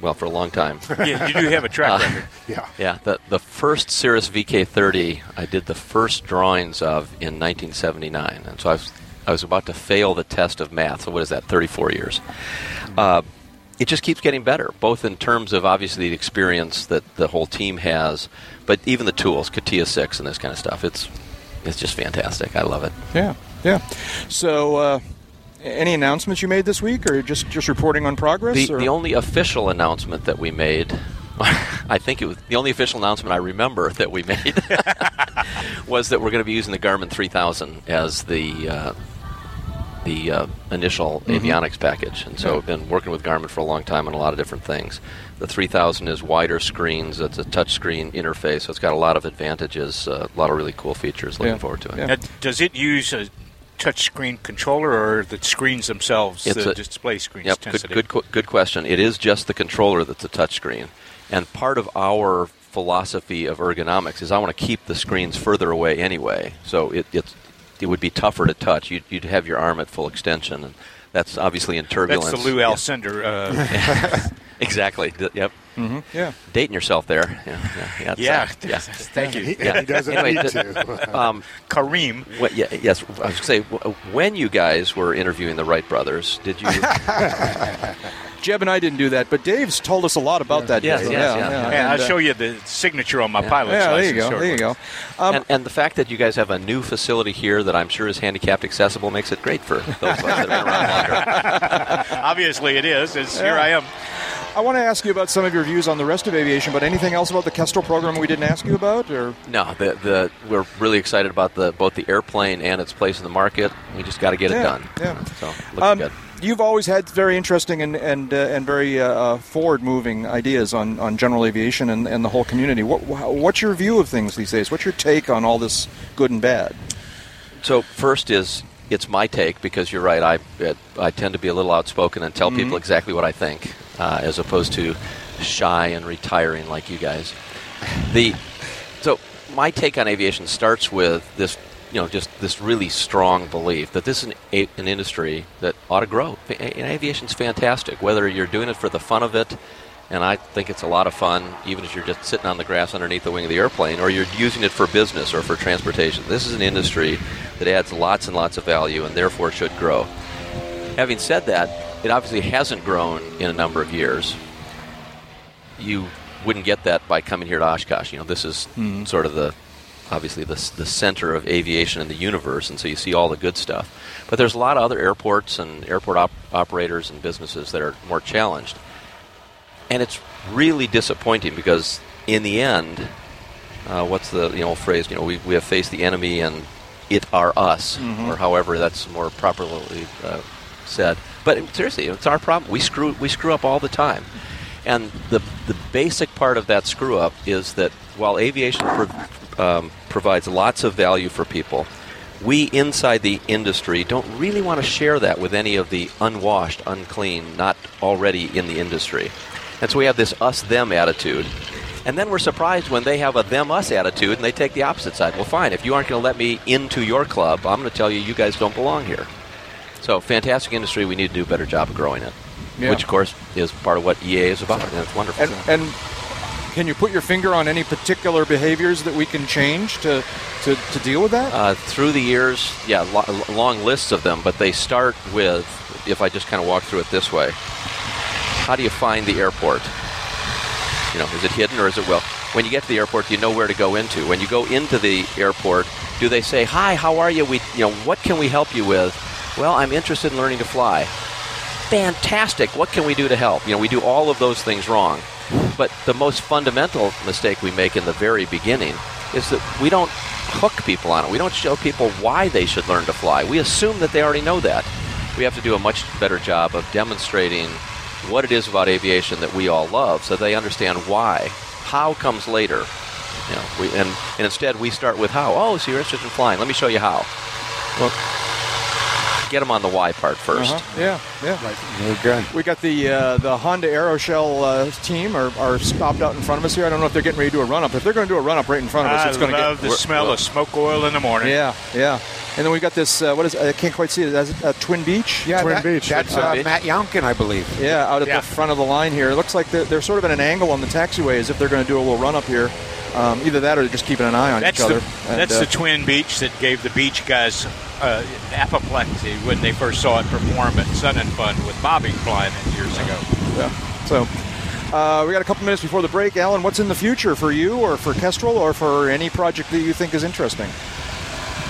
well, for a long time. Yeah, you do have a track Uh, record. Yeah. Yeah, the, the first Cirrus VK30 I did the first drawings of in 1979, and so I was I was about to fail the test of math. So what is that? 34 years. Uh, it just keeps getting better, both in terms of obviously the experience that the whole team has, but even the tools, CATIA 6 and this kind of stuff. It's it's just fantastic. I love it. Yeah, yeah. So, uh, any announcements you made this week, or just just reporting on progress? The, or? the only official announcement that we made, I think it was the only official announcement I remember that we made, was that we're going to be using the Garmin 3000 as the uh, the uh, initial Mhm. avionics package, and so Yeah. we've been working with Garmin for a long time on a lot of different things. The 3000 is wider screens; it's a touchscreen interface, so it's got a lot of advantages, uh, a lot of really cool features. Looking forward to it. Now, does it use a touchscreen controller or the screens themselves, It's the a- display screens? Yep, good, good, good question. It is just the controller that's a touchscreen, and part of our philosophy of ergonomics is I want to keep the screens further away anyway. So it it's, it would be tougher to touch. You'd, you'd have your arm at full extension, and that's obviously in turbulence. That's the Lou Yeah. Uh, exactly. Yep. Mhm, yeah. Dating yourself there. Yeah. Yeah. Yeah, that's, uh, yeah. thank you. He- Yeah. he doesn't Anyway, need to. um, Kareem. What, yeah, yes, I was going to say when you guys were interviewing the Wright brothers, did you? Jeb and I didn't do that, but Dave's told us a lot about that. Yes, yes, yeah, yeah. yeah. Yeah, And, I'll uh, show you the signature on my pilot's Yeah, there you go, there you go. Um, and, and the fact that you guys have a new facility here that I'm sure is handicapped accessible makes it great for those of us that have been around longer. Obviously, it is. It's, Here I am. I want to ask you about some of your views on the rest of aviation, but anything else about the Kestrel program we didn't ask you about, or No, the, the we're really excited about the both the airplane and its place in the market. We just got to get it done. yeah. So looking Um, good. You've always had very interesting and and uh, and very uh, uh, forward-moving ideas on, on general aviation and, and the whole community. What what's your view of things these days? What's your take on all this good and bad? So first is it's my take because you're right. I I tend to be a little outspoken and tell Mhm. people exactly what I think, uh, as opposed to shy and retiring like you guys. The so my take on aviation starts with this, you know, just this really strong belief that this is an, a, an industry that ought to grow. And aviation's fantastic, whether you're doing it for the fun of it. And I think it's a lot of fun, even if you're just sitting on the grass underneath the wing of the airplane, or you're using it for business or for transportation. This is an industry that adds lots and lots of value and therefore should grow. Having said that, it obviously hasn't grown in a number of years. You wouldn't get that by coming here to Oshkosh. You know, this is Mhm. sort of the obviously the the center of aviation in the universe, and so you see all the good stuff. But there's a lot of other airports and airport op- operators and businesses that are more challenged, and it's really disappointing because in the end, uh, what's the you know phrase? You know, we we have faced the enemy and it are us, Mhm. or however that's more properly uh, said. But seriously, it's our problem. We screw we screw up all the time, and the the basic part of that screw up is that while aviation pro- um, provides lots of value for people, we inside the industry don't really want to share that with any of the unwashed, unclean, not already in the industry, and so we have this us them attitude. And then we're surprised when they have a them us attitude and they take the opposite side. Well, fine, if you aren't going to let me into your club, I'm going to tell you you guys don't belong here. So, fantastic industry. We need to do a better job of growing it, Yeah. which, of course, is part of what EA is about, and it's wonderful. And, and can you put your finger on any particular behaviors that we can change to, to, to deal with that? Uh, through the years, yeah, lo- long lists of them, but they start with, if I just kind of walk through it this way, how do you find the airport? You know, is it hidden or is it well? When you get to the airport, do you know where to go into? When you go into the airport, do they say, "Hi, how are you? We, you know, what can we help you with?" Well, I'm interested in learning to fly. Fantastic. What can we do to help? You know, we do all of those things wrong. But the most fundamental mistake we make in the very beginning is that we don't hook people on it. We don't show people why they should learn to fly. We assume that they already know that. We have to do a much better job of demonstrating what it is about aviation that we all love so they understand why. How comes later. You know, we, and, and instead we start with how. Oh, so you're interested in flying. Let me show you how. Well, get them on the why part 1st Uh-huh. Yeah, yeah. Very good. We got the uh, the Honda Aeroshell uh, team are, are stopped out in front of us here. I don't know if they're getting ready to do a run up. If they're going to do a run up right in front of us, I it's going to love get the we're- smell we're- of smoke oil in the morning. Yeah, yeah. And then we've got this. Uh, what is? I can't quite see it. Is it uh, Twin Beech? Yeah, Twin that- Beech. that's, uh, Beech. Matt Youngkin, I believe. Yeah, out at Yeah. the front of the line here. It looks like they're, they're sort of at an angle on the taxiway, as if they're going to do a little run up here. Um, either that, or they're just keeping an eye on That's each other. And, that's uh, the twin Beech that gave the Beech guys uh, apoplexy when they first saw it perform at Sun and Fun with Bobby flying it years ago. Yeah. So uh, we got a couple minutes before the break. Alan, what's in the future for you, or for Kestrel, or for any project that you think is interesting?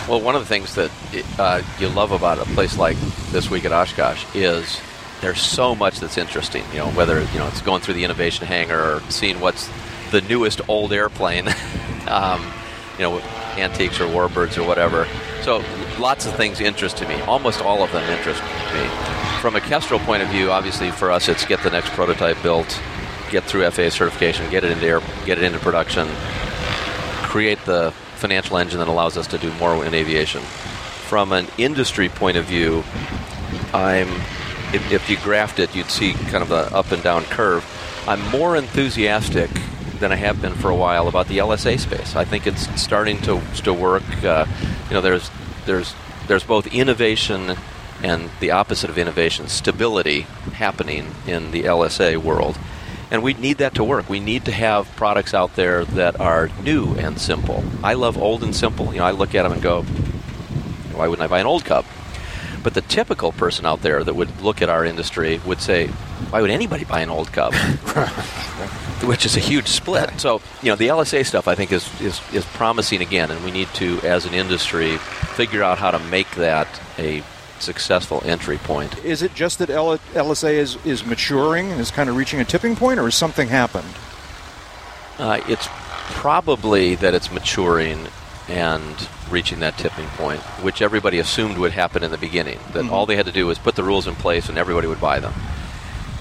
Well, one of the things that uh, you love about a place like this week at Oshkosh is there's so much that's interesting. You know, whether you know it's going through the innovation hangar or seeing what's the newest old airplane, um, you know, antiques or warbirds or whatever. So lots of things interest me. Almost all of them interest me. From a Kestrel point of view, obviously for us, it's get the next prototype built, get through FAA certification, get it into air, get it into production, create the financial engine that allows us to do more in aviation. From an industry point of view, I'm if, if you graphed it, you'd see kind of the up and down curve. I'm more enthusiastic than I have been for a while about the LSA space. I think it's starting to to work. Uh, you know, there's there's there's both innovation and the opposite of innovation, stability happening in the LSA world. And we need that to work. We need to have products out there that are new and simple. I love old and simple. You know, I look at them and go, why wouldn't I buy an old cup? But the typical person out there that would look at our industry would say, why would anybody buy an old cup? Which is a huge split. So, you know, the LSA stuff I think is, is, is promising again, and we need to, as an industry, figure out how to make that a successful entry point. Is it just that LSA is, is maturing and is kind of reaching a tipping point, or has something happened? Uh, it's probably that it's maturing and reaching that tipping point, which everybody assumed would happen in the beginning. That Mhm. all they had to do was put the rules in place and everybody would buy them.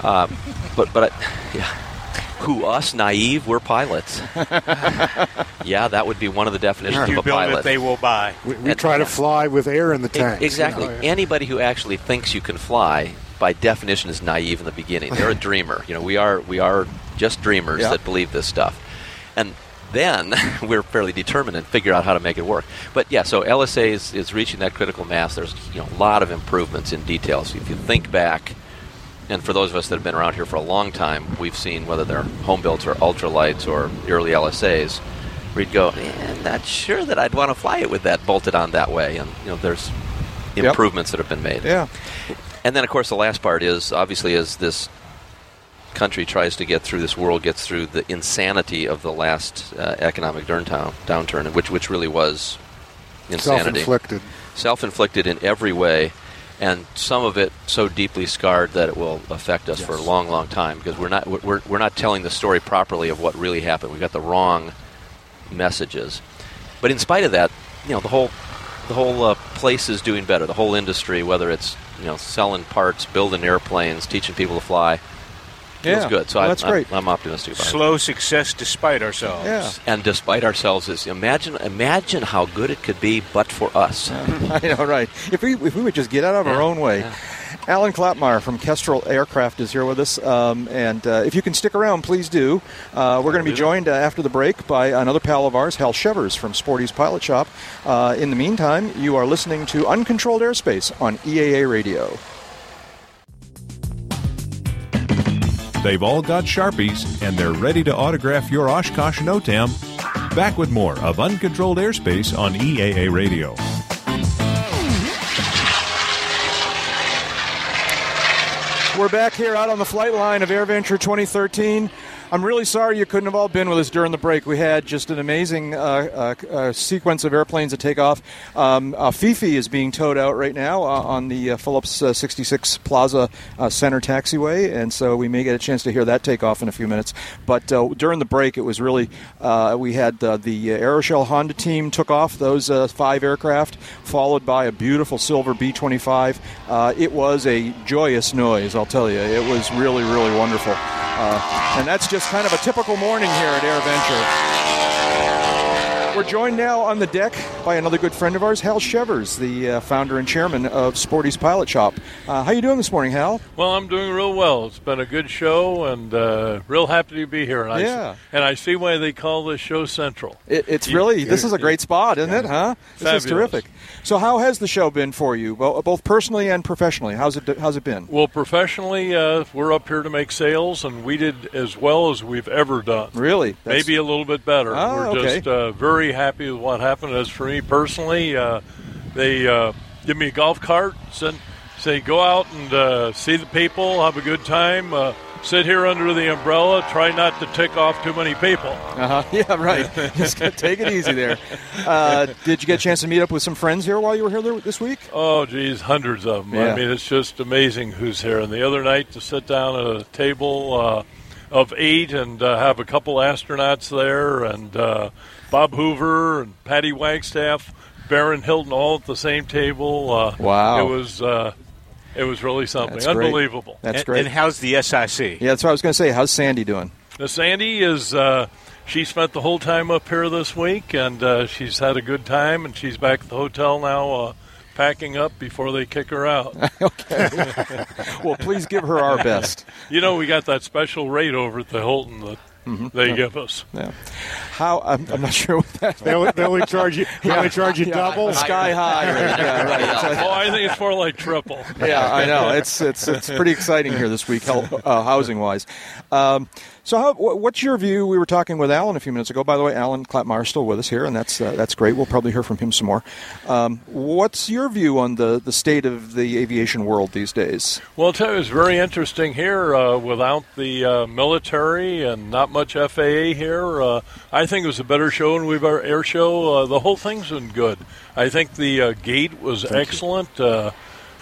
Uh, but but I, yeah, who us naive? We're pilots. yeah, that would be one of the definitions You of a build it, pilot. they will buy. We, we try to fly with air in the tank. Exactly. Anybody who actually thinks you can fly, by definition, is naive in the beginning. They're a dreamer. You know, we are we are just dreamers Yeah. that believe this stuff, and then we're fairly determined and figure out how to make it work. But yeah, so LSA is, is reaching that critical mass. There's you know a lot of improvements in details. If you think back, and for those of us that have been around here for a long time, we've seen whether they're home builds or ultralights or early LSAs. We'd go, eh, I'm not sure that I'd want to fly it with that bolted on that way. And you know, there's Yep. improvements that have been made. Yeah. And then, of course, the last part is obviously is this country tries to get through, this world gets through the insanity of the last uh, economic downturn, downturn, which which really was insanity, Self-inflicted. self-inflicted in every way, and some of it so deeply scarred that it will affect us for a long, long time because we're not we're, we're not telling the story properly of what really happened. We've got the wrong messages, but in spite of that, you know the whole the whole uh, place is doing better. The whole industry, whether it's you know selling parts, building airplanes, teaching people to fly, feels Yeah. good. So Well, I, that's I'm- great. I'm, optimistic about it. Slow success despite ourselves. And despite ourselves, is imagine imagine how good it could be, but for us. I know, right? If we if we would just get out of our own way. Alan Klapmeier from Kestrel Aircraft is here with us, um, and uh, if you can stick around, please do. Uh, we're going to be joined uh, after the break by another pal of ours, Hal Shevers from Sporty's Pilot Shop. Uh, in the meantime, you are listening to Uncontrolled Airspace on EAA Radio. They've all got Sharpies and they're ready to autograph your Oshkosh Notam. Back with more of Uncontrolled Airspace on EAA Radio. We're back here out on the flight line of AirVenture 2013. I'm really sorry you couldn't have all been with us during the break. We had just an amazing uh, uh, uh, sequence of airplanes that take off. Um, uh, Fifi is being towed out right now uh, on the Phillips uh, 66 Plaza Center taxiway, and so we may get a chance to hear that take off in a few minutes. But during the break, it was really we had the Aeroshell Honda team took off those five aircraft, followed by a beautiful silver B-25. Uh, it was a joyous noise, I'll tell you. It was really, really wonderful. And that's just kind of a typical morning here at AirVenture. We're joined now on the deck by another good friend of ours, Hal Shevers, the uh, founder and chairman of Sporty's Pilot Shop. Uh, how you doing this morning, Hal? Well, I'm doing real well. It's been a good show, and uh, real happy to be here. And I, Yeah. and I see why they call this show Central. It, it's You- really this is a great spot, isn't it? Huh? This is terrific. So, how has the show been for you, both personally and professionally? How's it How's it been? Well, professionally, uh, we're up here to make sales, and we did as well as we've ever done. Really? That's- Maybe a little bit better. Ah, we're okay. just uh, very happy with what happened. As for me personally, uh, they uh, give me a golf cart, send, say go out and uh, see the people, have a good time. Uh, Sit here under the umbrella. Try not to tick off too many people. Uh huh. Yeah, right. Just take it easy there. Uh, did you get a chance to meet up with some friends here while you were here this week? Oh, geez, hundreds of them. Yeah. I mean, it's just amazing who's here. And the other night, to sit down at a table uh, of eight and uh, have a couple astronauts there, and uh, Bob Hoover and Patty Wagstaff, Baron Hilton, all at the same table. Uh, Wow. It was uh, it was really something That's great. unbelievable. That's great. And how's the SIC? Yeah, that's what I was going to say. How's Sandy doing? Now, Sandy is. Uh, she spent the whole time up here this week, and uh, she's had a good time, and she's back at the hotel now, uh, packing up before they kick her out. okay. well, please give her our best. You know, we got that special rate over at the Hilton that they Yeah. give us. Yeah. How? I'm, I'm not sure what that. They only- they only charge you- they only charge you double? Sky high. Right? Yeah, right. oh, I think it's more like triple. yeah, I know. It's it's it's pretty exciting here this week, uh, housing wise. Um, so, how, what's your view? We were talking with Alan a few minutes ago. By the way, Alan Klapmeier is still with us here, and that's uh, that's great. We'll probably hear from him some more. Um, what's your view on the, the state of the aviation world these days? Well, I'll tell you, it's very interesting here uh, without the uh, military and not much FAA here. Uh, I think it was a better show than we've our air show. Uh, the whole thing's been good. I think the uh, gate was Thank excellent.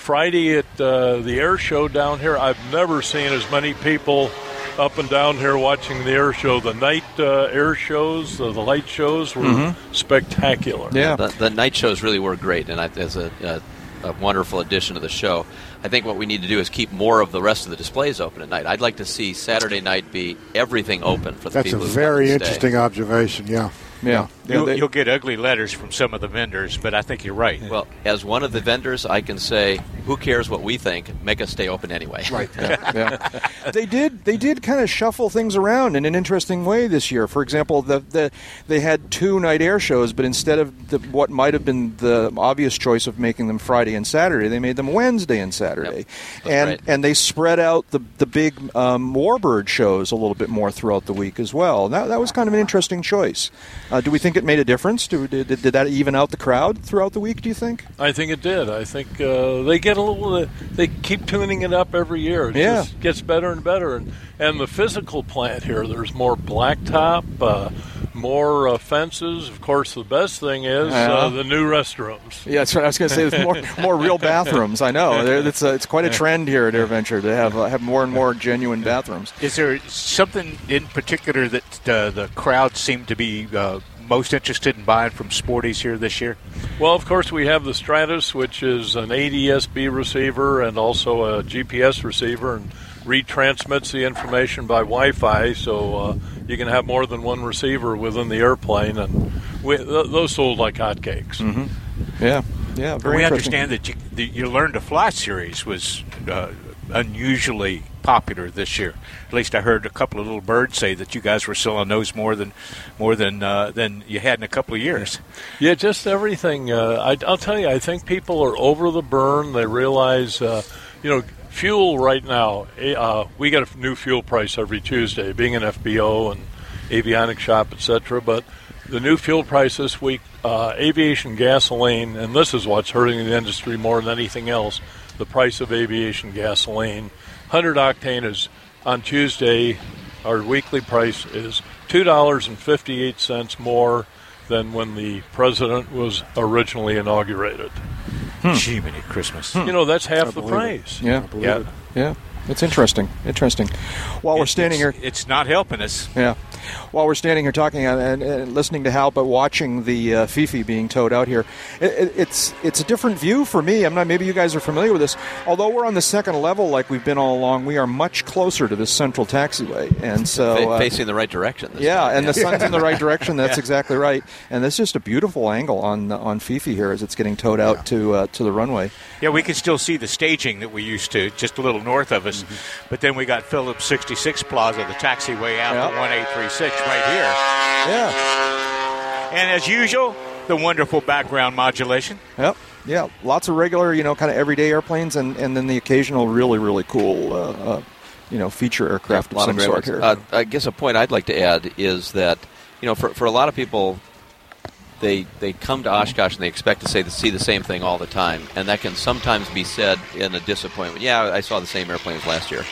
Friday at uh, the air show down here, I've never seen as many people up and down here watching the air show. The night uh, air shows, uh, the light shows were Mhm. spectacular. The, the night shows really were great, and I, as a, a, a wonderful addition to the show. I think what we need to do is keep more of the rest of the displays open at night. I'd like to see Saturday night be everything open for the That's a people. who very come and stay. interesting observation. Yeah. Yeah. You'll, you'll get ugly letters from some of the vendors, but I think you're right. Well, as one of the vendors, I can say, who cares what we think? Make us stay open anyway. Right. yeah. they did they did kind of shuffle things around in an interesting way this year. For example, the, the they had two night air shows, but instead of the, what might have been the obvious choice of making them Friday and Saturday, they made them Wednesday and Saturday, and right. and they spread out the the big um, Warbird shows a little bit more throughout the week as well. That that was kind of an interesting choice. Uh, do we think think it made a difference? Did, did, did that even out the crowd throughout the week? Do you think? I think it did. I think uh, they get a little. Uh, they keep tuning it up every year. It Yeah. just gets better and better. And and the physical plant here. There's more blacktop, uh, more uh, fences. Of course, the best thing is Yeah. uh, the new restrooms. Yeah, that's what I was going to say. There's more more real bathrooms. I know it's a, it's quite a trend here at AirVenture to have uh, have more and more genuine bathrooms. Is there something in particular that uh, the crowd seemed to be uh, most interested in buying from Sporty's here this year? Well, of course, we have the Stratus, which is an ADSB receiver and also a GPS receiver, and retransmits the information by Wi-Fi, so uh, you can have more than one receiver within the airplane, and we, th- those sold like hotcakes. Mm-hmm. Yeah, yeah, very we understand that you, the, you Learn to Fly series was uh, unusually popular this year. At least I heard a couple of little birds say that you guys were selling those more than more than uh, than you had in a couple of years. Yeah, just everything. Uh, I, I'll tell you, I think people are over the burn. They realize, uh, you know, fuel right now. eh, Uh, we get a new fuel price every Tuesday, being an FBO and avionics shop, etc. But the new fuel price this week, uh, aviation gasoline, and this is what's hurting the industry more than anything else. The price of aviation gasoline, 100 octane is on Tuesday. Our weekly price is two dollars and fifty-eight cents more than when the president was originally inaugurated. Hmm. Gee, many Christmas. Hmm. You know, that's half the believe it. price. Yeah, Yeah. yeah. It's interesting. Interesting. While we're standing it's, here, it's not helping us. Yeah. While we're standing here talking and, and, and listening to Hal, but watching the uh, Fifi being towed out here, it, it, it's it's a different view for me. I'm not. Maybe you guys are familiar with this. Although we're on the second level, like we've been all along, we are much closer to this central taxiway, and so Fa- uh, facing the right direction. This yeah, time, and the sun's in the right direction. That's Yeah. exactly right. And it's just a beautiful angle on on Fifi here as it's getting towed out to uh, to the runway. Yeah, we can still see the staging that we used to just a little north of us. Mm-hmm. But then we got Phillips 66 Plaza, the taxiway out to 1836 right here. Yeah. And as usual, the wonderful background modulation. Yep. Yeah, lots of regular, you know, kind of everyday airplanes, and, and then the occasional really, really cool, uh, uh, you know, feature aircraft a of some of sort here. Uh, I guess a point I'd like to add is that you know for, for a lot of people, they they come to Oshkosh and they expect to say to see the same thing all the time, and that can sometimes be said in a disappointment. Yeah, I saw the same airplanes last year,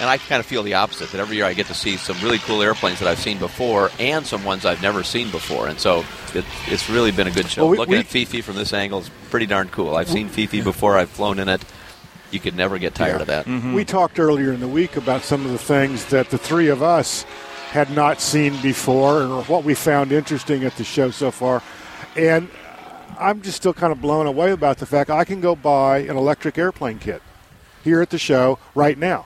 and I kind of feel the opposite. That every year I get to see some really cool airplanes that I've seen before, and some ones I've never seen before, and so it, it's really been a good show. Well, we- Looking we- at Fifi from this angle is pretty darn cool. I've seen Fifi before. I've flown in it. You could never get tired of that. Mm-hmm. We talked earlier in the week about some of the things that the three of us had not seen before and what we found interesting at the show so far. And I'm just still kind of blown away about the fact I can go buy an electric airplane kit here at the show right now.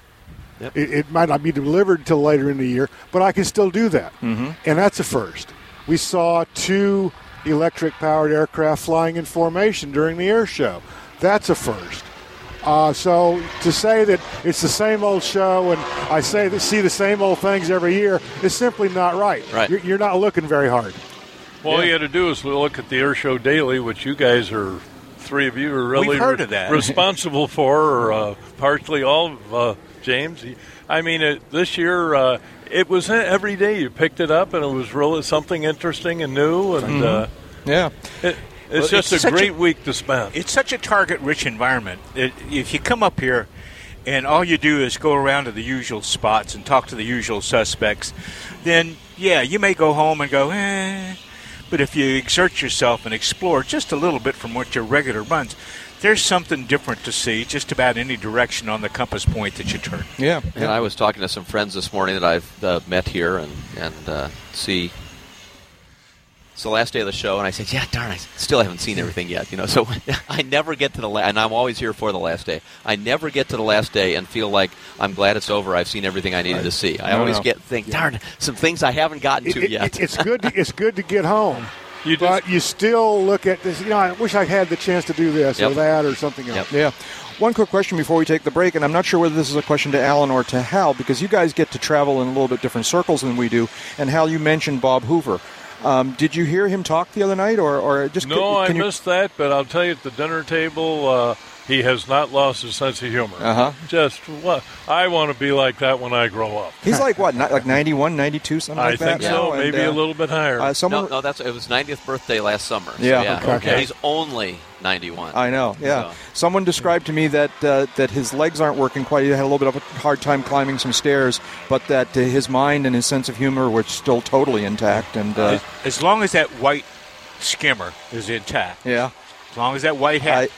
Yep. It, it might not be delivered until later in the year, but I can still do that. Mm-hmm. And that's a first. We saw two electric powered aircraft flying in formation during the air show. That's a first. Uh, so to say that it's the same old show and I say that see the same old things every year is simply not right. Right. You're, you're not looking very hard. Well, all you had to do is look at the Air Show Daily, which you guys are, three of you are really heard re- of that. responsible for, or uh, partially all of uh, James. I mean, it, this year uh, it was every day you picked it up, and it was really something interesting and new, and Mhm. uh, yeah, it, Well, it's just it's a great a- week to spend. It's such a target-rich environment. It, if you come up here and all you do is go around to the usual spots and talk to the usual suspects, then yeah, you may go home and go, eh. But if you exert yourself and explore just a little bit from what your regular runs, there's something different to see just about any direction on the compass point that you turn. Yeah. And I was talking to some friends this morning that I've uh, met here and and uh, see. It's the last day of the show, and I said, "Yeah, darn, I still haven't seen everything yet." You know, so I never get to the la- and I'm always here for the last day. I never get to the last day and feel like I'm glad it's over. I've seen everything I needed to see. I No, always no. get think, "Darn, some things I haven't gotten to It- it- yet." it's good. To, it's good to get home. But you still look at this. You know, I wish I had the chance to do this or that or something else. Yeah. One quick question before we take the break, and I'm not sure whether this is a question to Alan or to Hal, because you guys get to travel in a little bit different circles than we do. And Hal, you mentioned Bob Hoover. Um, did you hear him talk the other night, or, or just No, can, can I you? missed that, but I'll tell you at the dinner table, uh, he has not lost his sense of humor. Uh-huh. Just what I want to be like that when I grow up. He's like what, ni- like 91, 92, something I like that. I think so, now? maybe And, a little bit higher. Uh, someone, no, no, that's it was 90th birthday last summer. So Yeah, yeah, okay. He's only 91. I know. Yeah. So- Someone described to me that uh, that his legs aren't working quite. He had a little bit of a hard time climbing some stairs, but that uh, his mind and his sense of humor were still totally intact. And uh, as, as long as that white skimmer is intact, yeah, as long as that white hat,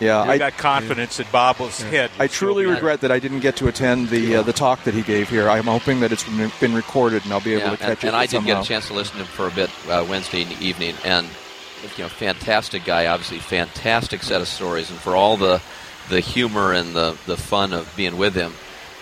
yeah, you I got confidence that Bob's head. I truly regret that I didn't get to attend the uh, the talk that he gave here. I'm hoping that it's been- been recorded and I'll be able Yeah, to catch and, it. and I did somehow. get a chance to listen to him for a bit uh, Wednesday evening, and you know, fantastic guy, obviously fantastic set of stories, and for all the the humor and the the fun of being with him,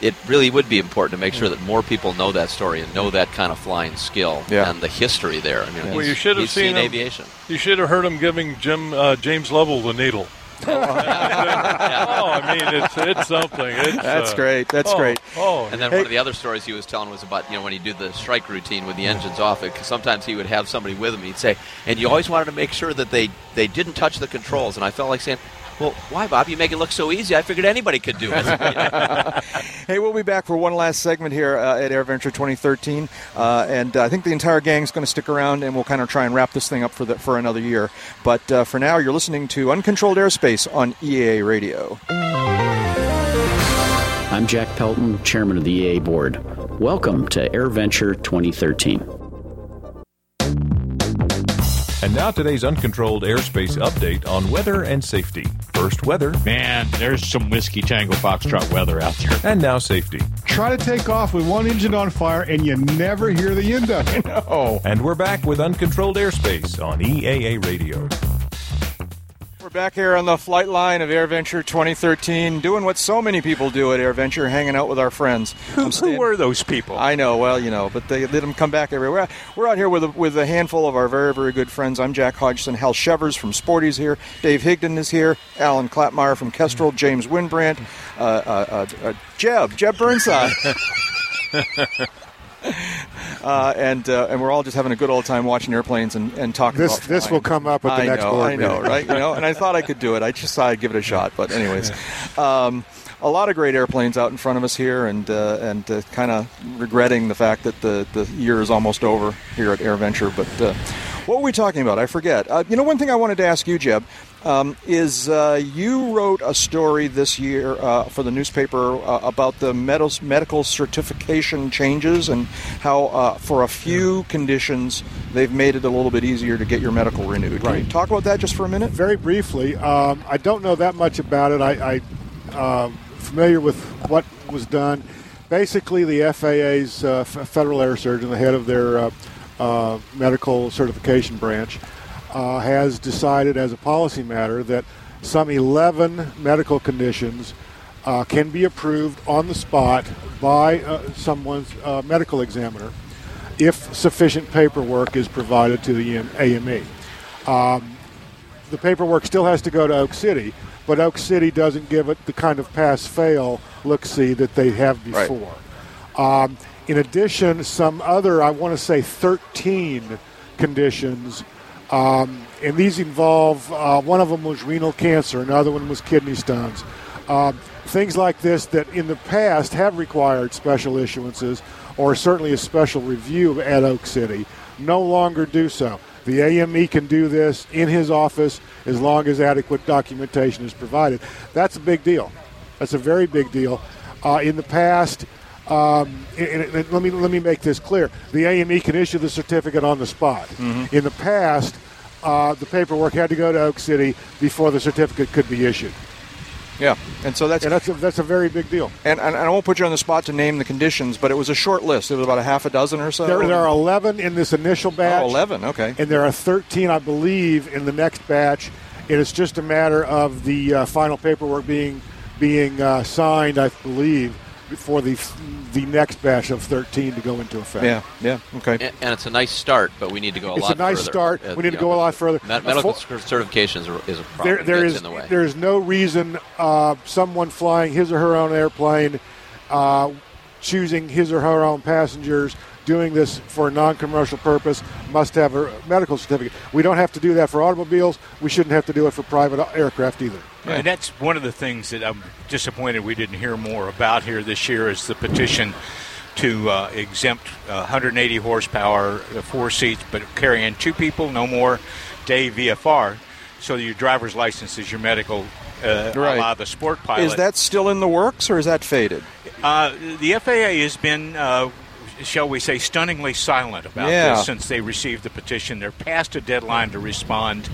it really would be important to make sure that more people know that story and know that kind of flying skill Yeah. and the history there. I mean, Well, you should have he's seen aviation. You should have heard him giving Jim uh, James Lovell the needle. oh, I mean, it's it's something. It's, That's uh, great. That's oh, great. Oh, And then one of the other stories he was telling was about you know when he did the strike routine with the engines off. It sometimes he would have somebody with him. He'd say, and you always wanted to make sure that they they didn't touch the controls. And I felt like saying, well, why, Bob? You make it look so easy. I figured anybody could do it. hey, we'll be back for one last segment here uh, at AirVenture 2013, uh, and uh, I think the entire gang's going to stick around, and we'll kind of try and wrap this thing up for the, for another year. But uh, for now, you're listening to Uncontrolled Airspace on EAA Radio. I'm Jack Pelton, chairman of the EA board. Welcome to AirVenture 2013. And now today's uncontrolled airspace update on weather and safety. First, weather. Man, there's some Whiskey Tango Foxtrot weather out there. And now, safety. Try to take off with one engine on fire and you never hear the end of it. Oh. And we're back with uncontrolled airspace on EAA Radio. We're back here on the flight line of AirVenture 2013, doing what so many people do at AirVenture, hanging out with our friends. Who, were those people? I know, well, you know, but they let them come back everywhere. We're out here with a, with a handful of our very, very good friends. I'm Jack Hodgson. Hal Shevers from Sporty's here. Dave Higdon is here. Alan Klapmeier from Kestrel. James Wynbrandt. Uh, uh, uh, uh, Jeb. Jeb Burnside. Uh, and uh, and we're all just having a good old time watching airplanes and, and talking This- about this flying. will come up at the I next know, board I know, meeting. right? You know, and I thought I could do it. I just thought I'd give it a shot. But anyways, um, a lot of great airplanes out in front of us here, and uh, and uh, kind of regretting the fact that the the year is almost over here at AirVenture. But uh, what were we talking about? I forget. Uh, you know, one thing I wanted to ask you, Jeb. Um, is uh, you wrote a story this year uh, for the newspaper uh, about the med- medical certification changes and how, uh, for a few conditions, they've made it a little bit easier to get your medical renewed. Can you Right. talk about that just for a minute? Very briefly, um, I don't know that much about it. I, I uh, familiar with what was done. Basically, the FAA's uh, F- Federal Air Surgeon, the head of their uh, medical certification branch, uh, has decided as a policy matter that some 11 medical conditions uh, can be approved on the spot by uh, someone's uh, medical examiner if sufficient paperwork is provided to the AME. Um, the paperwork still has to go to Oak City, but Oak City doesn't give it the kind of pass fail look see that they have Right. before. Um, in addition, some other, I want to say 13 conditions, um, and these involve uh, one of them was renal cancer, another one was kidney stones. Um, things like this that in the past have required special issuances or certainly a special review at Oak City no longer do so. The AME can do this in his office as long as adequate documentation is provided. That's a big deal. That's a very big deal. Uh, in the past, um, and- and let me let me make this clear: the AME can issue the certificate on the spot. In the past, uh, the paperwork had to go to Oak City before the certificate could be issued. Yeah, and so that's and that's a, that's a very big deal. And, and I won't put you on the spot to name the conditions, but it was a short list. It was about a half a dozen or so. There, there are 11 in this initial batch. Oh, 11, okay. And there are 13, I believe, in the next batch. It's just a matter of the uh, final paperwork being being uh, signed, I believe, for the the next batch of 13 to go into effect. Yeah, yeah, okay. And, and it's a nice start, but we need to go a It's a lot nice further. start. Uh, We need to you go know, a lot further. med- medical For- cer- certification is a, is a problem. There, there Gets is in the way. there is no reason uh, someone flying his or her own airplane, uh, choosing his or her own passengers, doing this for a non-commercial purpose must have a medical certificate. We don't have to do that for automobiles. We shouldn't have to do it for private aircraft either. And that's one of the things that I'm disappointed we didn't hear more about here this year is the petition to uh, exempt uh, 180 horsepower, uh, four seats, but carrying two people, no more day VFR. So your driver's license is your medical, uh, Right. a the sport pilot. Is that still in the works, or is that faded? Uh, the FAA has been, uh, shall we say, stunningly silent about Yeah. this since they received the petition. They're past a deadline to respond.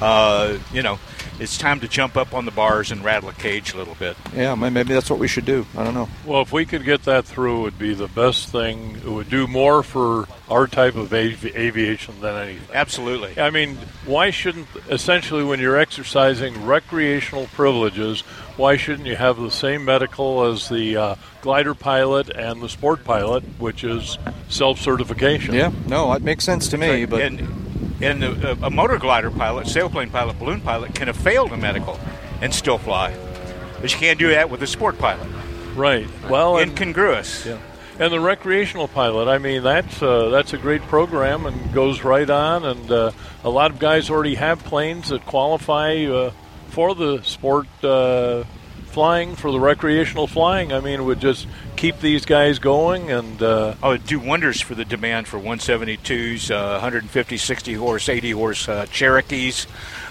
Uh, you know, it's time to jump up on the bars and rattle a cage a little bit. Yeah, maybe that's what we should do. I don't know. Well, if we could get that through, it would be the best thing. It would do more for our type of avi- aviation than anything. Absolutely. I mean, why shouldn't, essentially, when you're exercising recreational privileges, why shouldn't you have the same medical as the uh, glider pilot and the sport pilot, which is self certification? Yeah, no, it makes sense to me. But and and a, a motor glider pilot, sailplane pilot, balloon pilot can have failed a medical and still fly, but you can't do that with a sport pilot. Right. Well, and- incongruous. Yeah. And the recreational pilot, I mean, that's uh, that's a great program and goes right on. And uh, a lot of guys already have planes that qualify uh, for the sport uh, flying, for the recreational flying. I mean, it would just keep these guys going. And uh, Oh, it'd do wonders for the demand for 172s, uh, 150, 60 horse, 80 horse uh, Cherokees.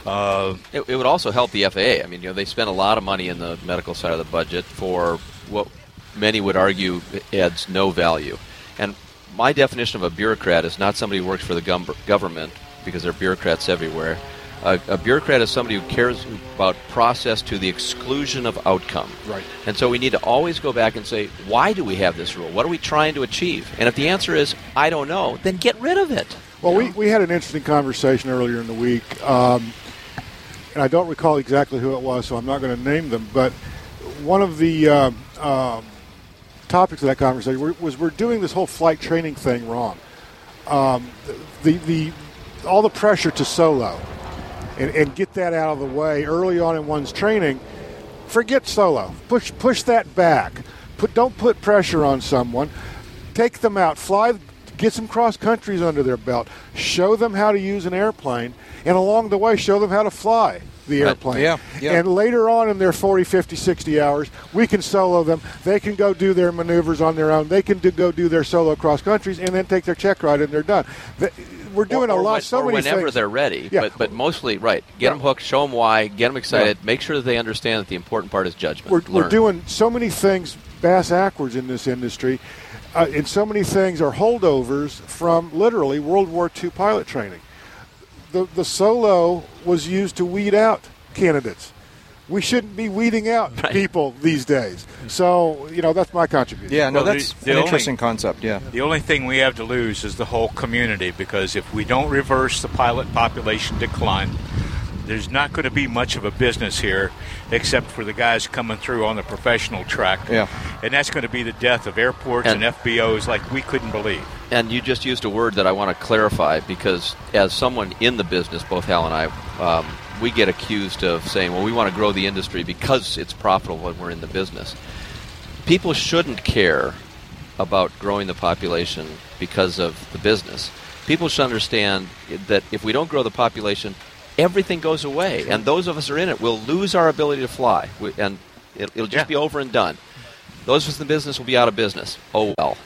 Uh, It, it would also help the FAA. I mean, you know, they spend a lot of money in the medical side of the budget for what many would argue adds no value. And my definition of a bureaucrat is not somebody who works for the gum- government because there are bureaucrats everywhere. A, a bureaucrat is somebody who cares about process to the exclusion of outcome. Right. And so we need to always go back and say, why do we have this rule? What are we trying to achieve? And if the answer is, I don't know, then get rid of it. Well, we, we had an interesting conversation earlier in the week, um, and I don't recall exactly who it was, so I'm not going to name them. But one of the um, um, topics of that conversation was we're doing this whole flight training thing wrong. Um, the, the all the pressure to solo and, and get that out of the way early on in one's training. Forget solo. Push push that back. Put don't put pressure on someone. Take them out. Fly. Get some cross countries under their belt. Show them how to use an airplane, and along the way, show them how to fly the Right. airplane. Yeah, yeah. And later on in their 40, 50, 60 hours, we can solo them. They can go do their maneuvers on their own. They can do, go do their solo cross countries, and then take their check ride, and they're done. The- we're doing or, a lot. when- so or many whenever things. they're ready. Yeah. But, but mostly, right. Get them hooked, show them why, get them excited, make sure that they understand that the important part is judgment. we're, we're doing so many things bass backwards in this industry, uh, and so many things are holdovers from literally World War II pilot training. The the solo was used to weed out candidates. We shouldn't be weeding out people these days. So you know that's my contribution. yeah, no, Well, the- that's the an only- interesting concept. Yeah. The only thing we have to lose is the whole community because if we don't reverse the pilot population decline, there's not going to be much of a business here except for the guys coming through on the professional track. Yeah. And that's going to be the death of airports and, And- FBOs like we couldn't believe. And you just used a word that I want to clarify because, as someone in the business, both Hal and I, um, we get accused of saying, well, we want to grow the industry because it's profitable when we're in the business. People shouldn't care about growing the population because of the business. People should understand that if we don't grow the population, everything goes away. And those of us who are in it will lose our ability to fly. We- And it, it'll just be over and done. Those of us in the business will be out of business. Oh, well.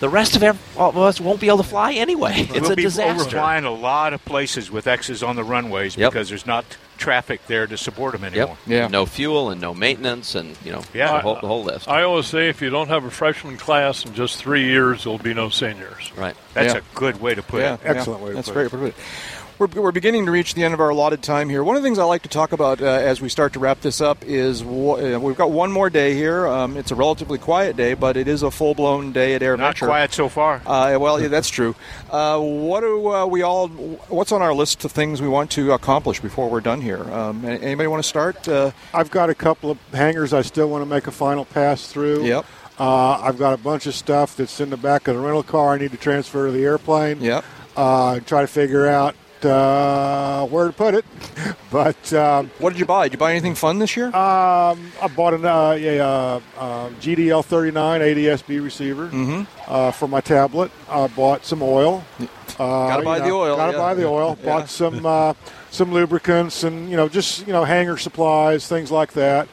The rest of ev- all of us won't be able to fly anyway. It's we'll a be disaster. overflying a lot of places with X's on the runways Yep. because there's not traffic there to support them anymore. Yep. No fuel and no maintenance and, you know, Yeah. the, whole, the whole list. I always say if you don't have a freshman class in just three years, there'll be no seniors. Right. That's Yeah. a good way to put yeah, it. yeah. Excellent way to That's put it. good way to put it. We're, we're beginning to reach the end of our allotted time here. One of the things I like to talk about uh, as we start to wrap this up is wh- uh, we've got one more day here. Um, it's a relatively quiet day, but it is a full blown day at Air Not Venture. quiet so far. Uh, well, yeah, that's true. Uh, what do uh, we all? What's on our list of things we want to accomplish before we're done here? Um, anybody want to start? Uh, I've got a couple of hangars I still want to make a final pass through. Yep. Uh, I've got a bunch of stuff that's in the back of the rental car I need to transfer to the airplane. Yep. Uh, try to figure out uh, where to put it. But um, what did you buy? Did you buy anything fun this year? Um, I bought an, uh, a uh, uh, GDL 39 ADSB receiver Mhm. uh, for my tablet. I bought some oil. Uh, Gotta buy you the oil, Gotta yeah. buy the oil. Yeah. Bought some uh, some lubricants and you know just you know hanger supplies, things like that.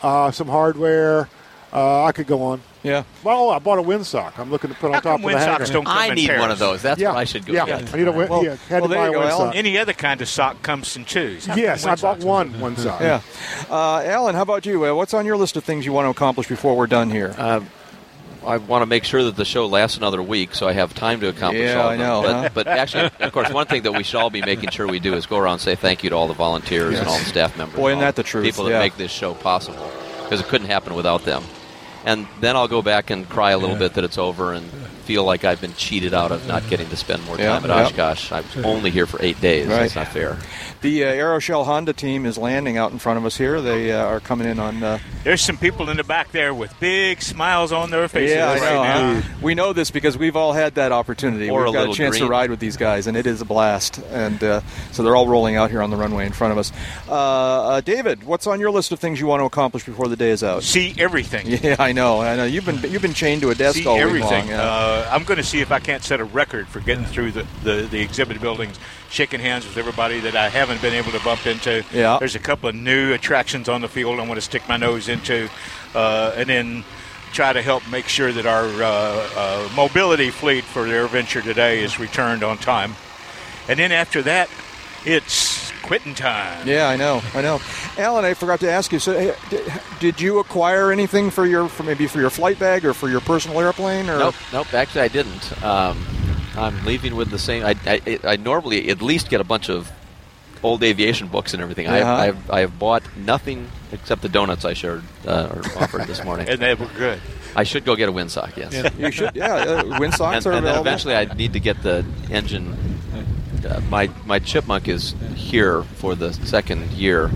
Uh, some hardware. Uh, I could go on. Yeah. Well, I bought a windsock. I'm looking to put on top of the hanger. windsocks don't come I in need pairs? one of those. That's Yeah. what I should go Yeah. get. I need a win- yeah, had to buy a windsock. Any other kind of sock comes in twos. How Yes, I bought windsocks- one windsock. Yeah. Uh, Alan, how about you? Uh, what's on your list of things you want to accomplish before we're done here? Uh, I want to make sure that the show lasts another week, so I have time to accomplish Yeah, all of I know, But, huh? but actually, of course, one thing that we should all be making sure we do is go around and say thank you to all the volunteers Yes. and all the staff members. Boy, isn't that the truth, People that yeah. make this show possible, because it couldn't happen without them. And then I'll go back and cry a little bit that it's over and feel like I've been cheated out of not getting to spend more Yeah, time at yeah. Oshkosh. I'm only here for eight days. Right. That's not fair. The uh, Aeroshell Honda team is landing out in front of us here. They uh, are coming in on. Uh, There's some people in the back there with big smiles on their faces yeah, I right know. now. huh? We know this because we've all had that opportunity. Or we've a got a little chance to ride with these guys, and it is a blast. And uh, so they're all rolling out here on the runway in front of us. Uh, uh, David, what's on your list of things you want to accomplish before the day is out? See everything. Yeah, I know. I know. You've been you've been chained to a desk see all week everything. long. yeah. Uh, I'm going to see if I can't set a record for getting through the, the, the exhibit buildings, shaking hands with everybody that I haven't been able to bump into. Yeah. There's a couple of new attractions on the field I want to stick my nose into, uh, and then try to help make sure that our uh, uh, mobility fleet for AirVenture today is returned on time. And then after that, it's quitting time. Yeah, I know, I know. Alan, I forgot to ask you. So, hey, d- did you acquire anything for your, for maybe for your flight bag or for your personal airplane? Or Nope, nope. Actually, I didn't. Um, I'm leaving with the same. I, I, I normally at least get a bunch of old aviation books and everything. I, Yeah. have, I, have, I have bought nothing except the donuts I shared uh, or offered this morning. And they were good. I should go get a windsock. Yes, Yeah, you should. Yeah, uh, windsocks and, are and then eventually I need to get the engine. Uh, my my chipmunk is here for the second year.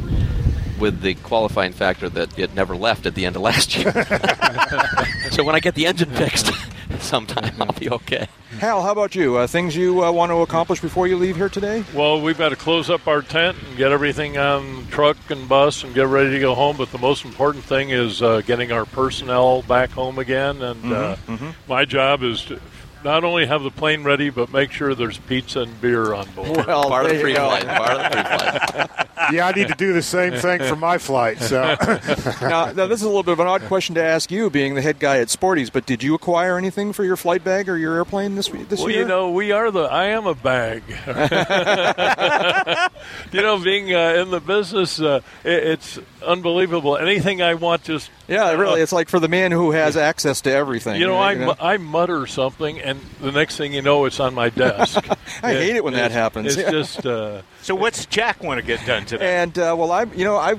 With the qualifying factor that it never left at the end of last year. so when I get the engine fixed, sometime I'll be okay. Hal, how about you? Uh, things you uh, want to accomplish before you leave here today? Well, we've got to close up our tent and get everything on truck and bus and get ready to go home. But the most important thing is uh, getting our personnel back home again. And uh, Mhm, mhm. my job is to not only have the plane ready, but make sure there's pizza and beer on board. Well, Part of the you go. pre-flight. Part of the pre-flight. yeah, I need to do the same thing for my flight. So now, now, this is a little bit of an odd question to ask you, being the head guy at Sporty's. But did you acquire anything for your flight bag or your airplane this week- this well, year? you know, we are the. I am a bag. you know, being uh, in the business, uh, it, it's unbelievable. Anything I want, just yeah, really, it's like for the man who has access to everything. You know, right? I, mu- I mutter something, and the next thing you know, it's on my desk. I hate it when that happens. It's just. Uh, So what's Jack want to get done today? And uh, well, I, you know, I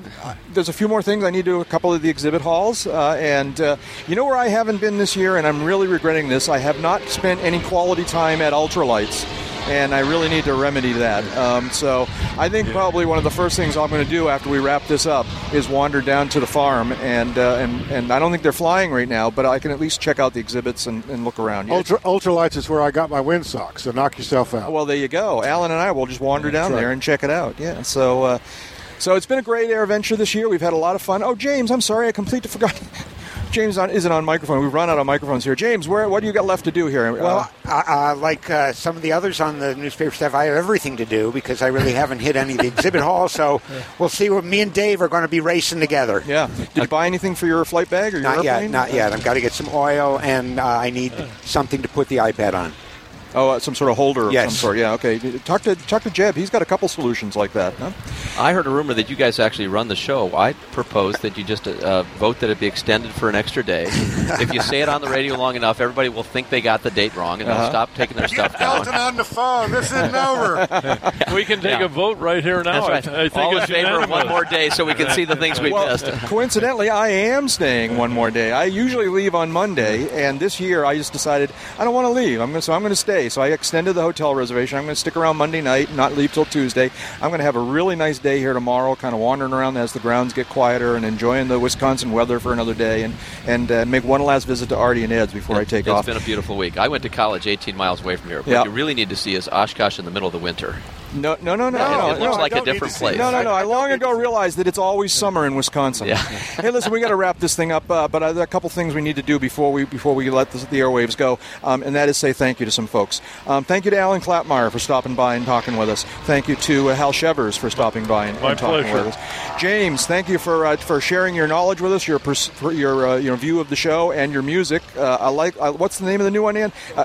there's a few more things I need to do. A couple of the exhibit halls, uh, and uh, you know where I haven't been this year, and I'm really regretting this. I have not spent any quality time at Ultralights, and I really need to remedy that. Um, so I think probably one of the first things I'm going to do after we wrap this up is wander down to the farm, and uh, and and I don't think they're flying right now, but I can at least check out the exhibits and, and look around. Ultra Ultralights is where I got my windsock. So knock yourself out. Well, there you go. Alan and I will just wander down right. there and check it out. Yeah. So, uh, so it's been a great air adventure this year. We've had a lot of fun. Oh, James, I'm sorry, I completely forgot. James on, isn't on microphone. We've run out of microphones here. James, where what do you got left to do here? Well, uh, uh, like uh, some of the others on the newspaper staff, I have everything to do because I really haven't hit any of the exhibit hall. So we'll see what me and Dave are going to be racing together. yeah. Did you buy anything for your flight bag or your Not yet, not yet. I've got to get some oil, and uh, I need something to put the iPad on. Oh, uh, some sort of holder of Yes. some sort. Yeah. Okay. Talk to talk to Jeb. He's got a couple solutions like that. Huh? I heard a rumor that you guys actually run the show. I propose that you just uh, vote that it be extended for an extra day. if you say it on the radio long enough, everybody will think they got the date wrong and Uh-huh. they'll stop taking their stuff down. Elton on the phone. This isn't over. we can take Yeah. a vote right here now. That's right. I, I think All in it's favor of one more day so we can see the things we well, missed. coincidentally, I am staying one more day. I usually leave on Monday, and this year I just decided I don't want to leave. I'm going so I'm going to stay. So I extended the hotel reservation. I'm going to stick around Monday night, and not leave till Tuesday. I'm going to have a really nice day here tomorrow, kind of wandering around as the grounds get quieter and enjoying the Wisconsin weather for another day, and and uh, make one last visit to Ardy and Ed's before I take It's off. It's been a beautiful week. I went to college 18 miles away from here. What Yeah. you really need to see is Oshkosh in the middle of the winter. No, no, no, no. No, no, it looks no, like a different place. No, no, no. I long ago realized that it's always summer in Wisconsin. Yeah. hey, listen, we got to wrap this thing up, uh, but uh, there are a couple things we need to do before we before we let the, the airwaves go, um, and that is say thank you to some folks. Um, thank you to Alan Klapmeier for stopping by and talking with us. Thank you to uh, Hal Shevers for stopping by and, and talking pleasure. with us. James, thank you for uh, for sharing your knowledge with us, your pers- for your uh, your view of the show and your music. Uh, I like. Uh, what's the name of the new one, Ian? Uh,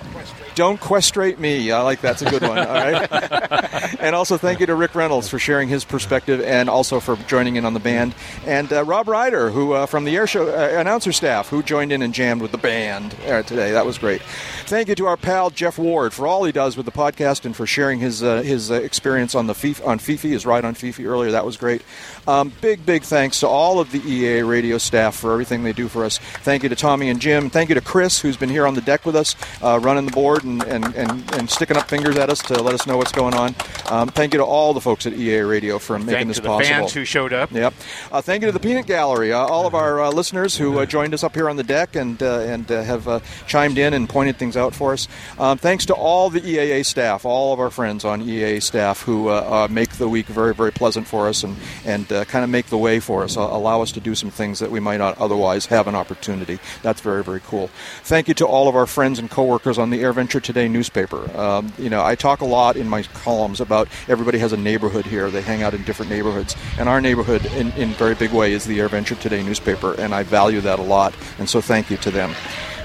Don't questrate me. I like that's a good one. All right. and also thank you to Rick Reynolds for sharing his perspective and also for joining in on the band. And uh, Rob Reider, who uh, from the air show uh, announcer staff, who joined in and jammed with the band uh, today. That was great. Thank you to our pal Jeff Ward for all he does with the podcast and for sharing his uh, his uh, experience on the Fifi, on Fifi, his ride on Fifi earlier. That was great. Um, big big thanks to all of the EA radio staff for everything they do for us. Thank you to Tommy and Jim. Thank you to Chris, who's been here on the deck with us, uh, running the board and, and, and, and sticking up fingers at us to let us know what's going on. Um, thank you to all the folks at EA Radio for making Thank this to the possible. fans who showed up. Yep. Uh, thank you to the Peanut Gallery, uh, all of our uh, listeners who uh, joined us up here on the deck and uh, and uh, have uh, chimed in and pointed things out for us. Um, thanks to all the EAA staff, all of our friends on EAA staff who uh, uh, make the week very very pleasant for us and and uh, kind of make the way for us, uh, allow us to do some things that we might not otherwise have an opportunity. That's very very cool. Thank you to all of our friends and coworkers on the AirVenture Today newspaper. Um, you know, I talk a lot in my columns about everybody has a neighborhood here. They hang out in different neighborhoods, and our neighborhood, in in very big way, is the AirVenture Today newspaper, and I value that a lot. And so, thank you to them.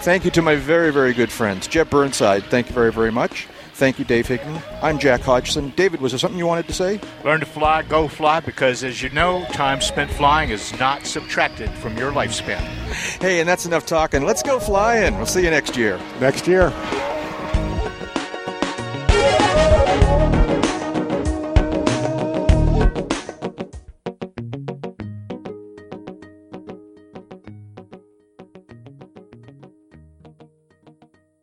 Thank you to my very very good friends, Jeb Burnside. Thank you very very much. Thank you, Dave Hickman. I'm Jack Hodgson. David, was there something you wanted to say? Learn to fly, go fly, because as you know, time spent flying is not subtracted from your lifespan. Hey, and that's enough talking. Let's go flying. We'll see you next year. Next year.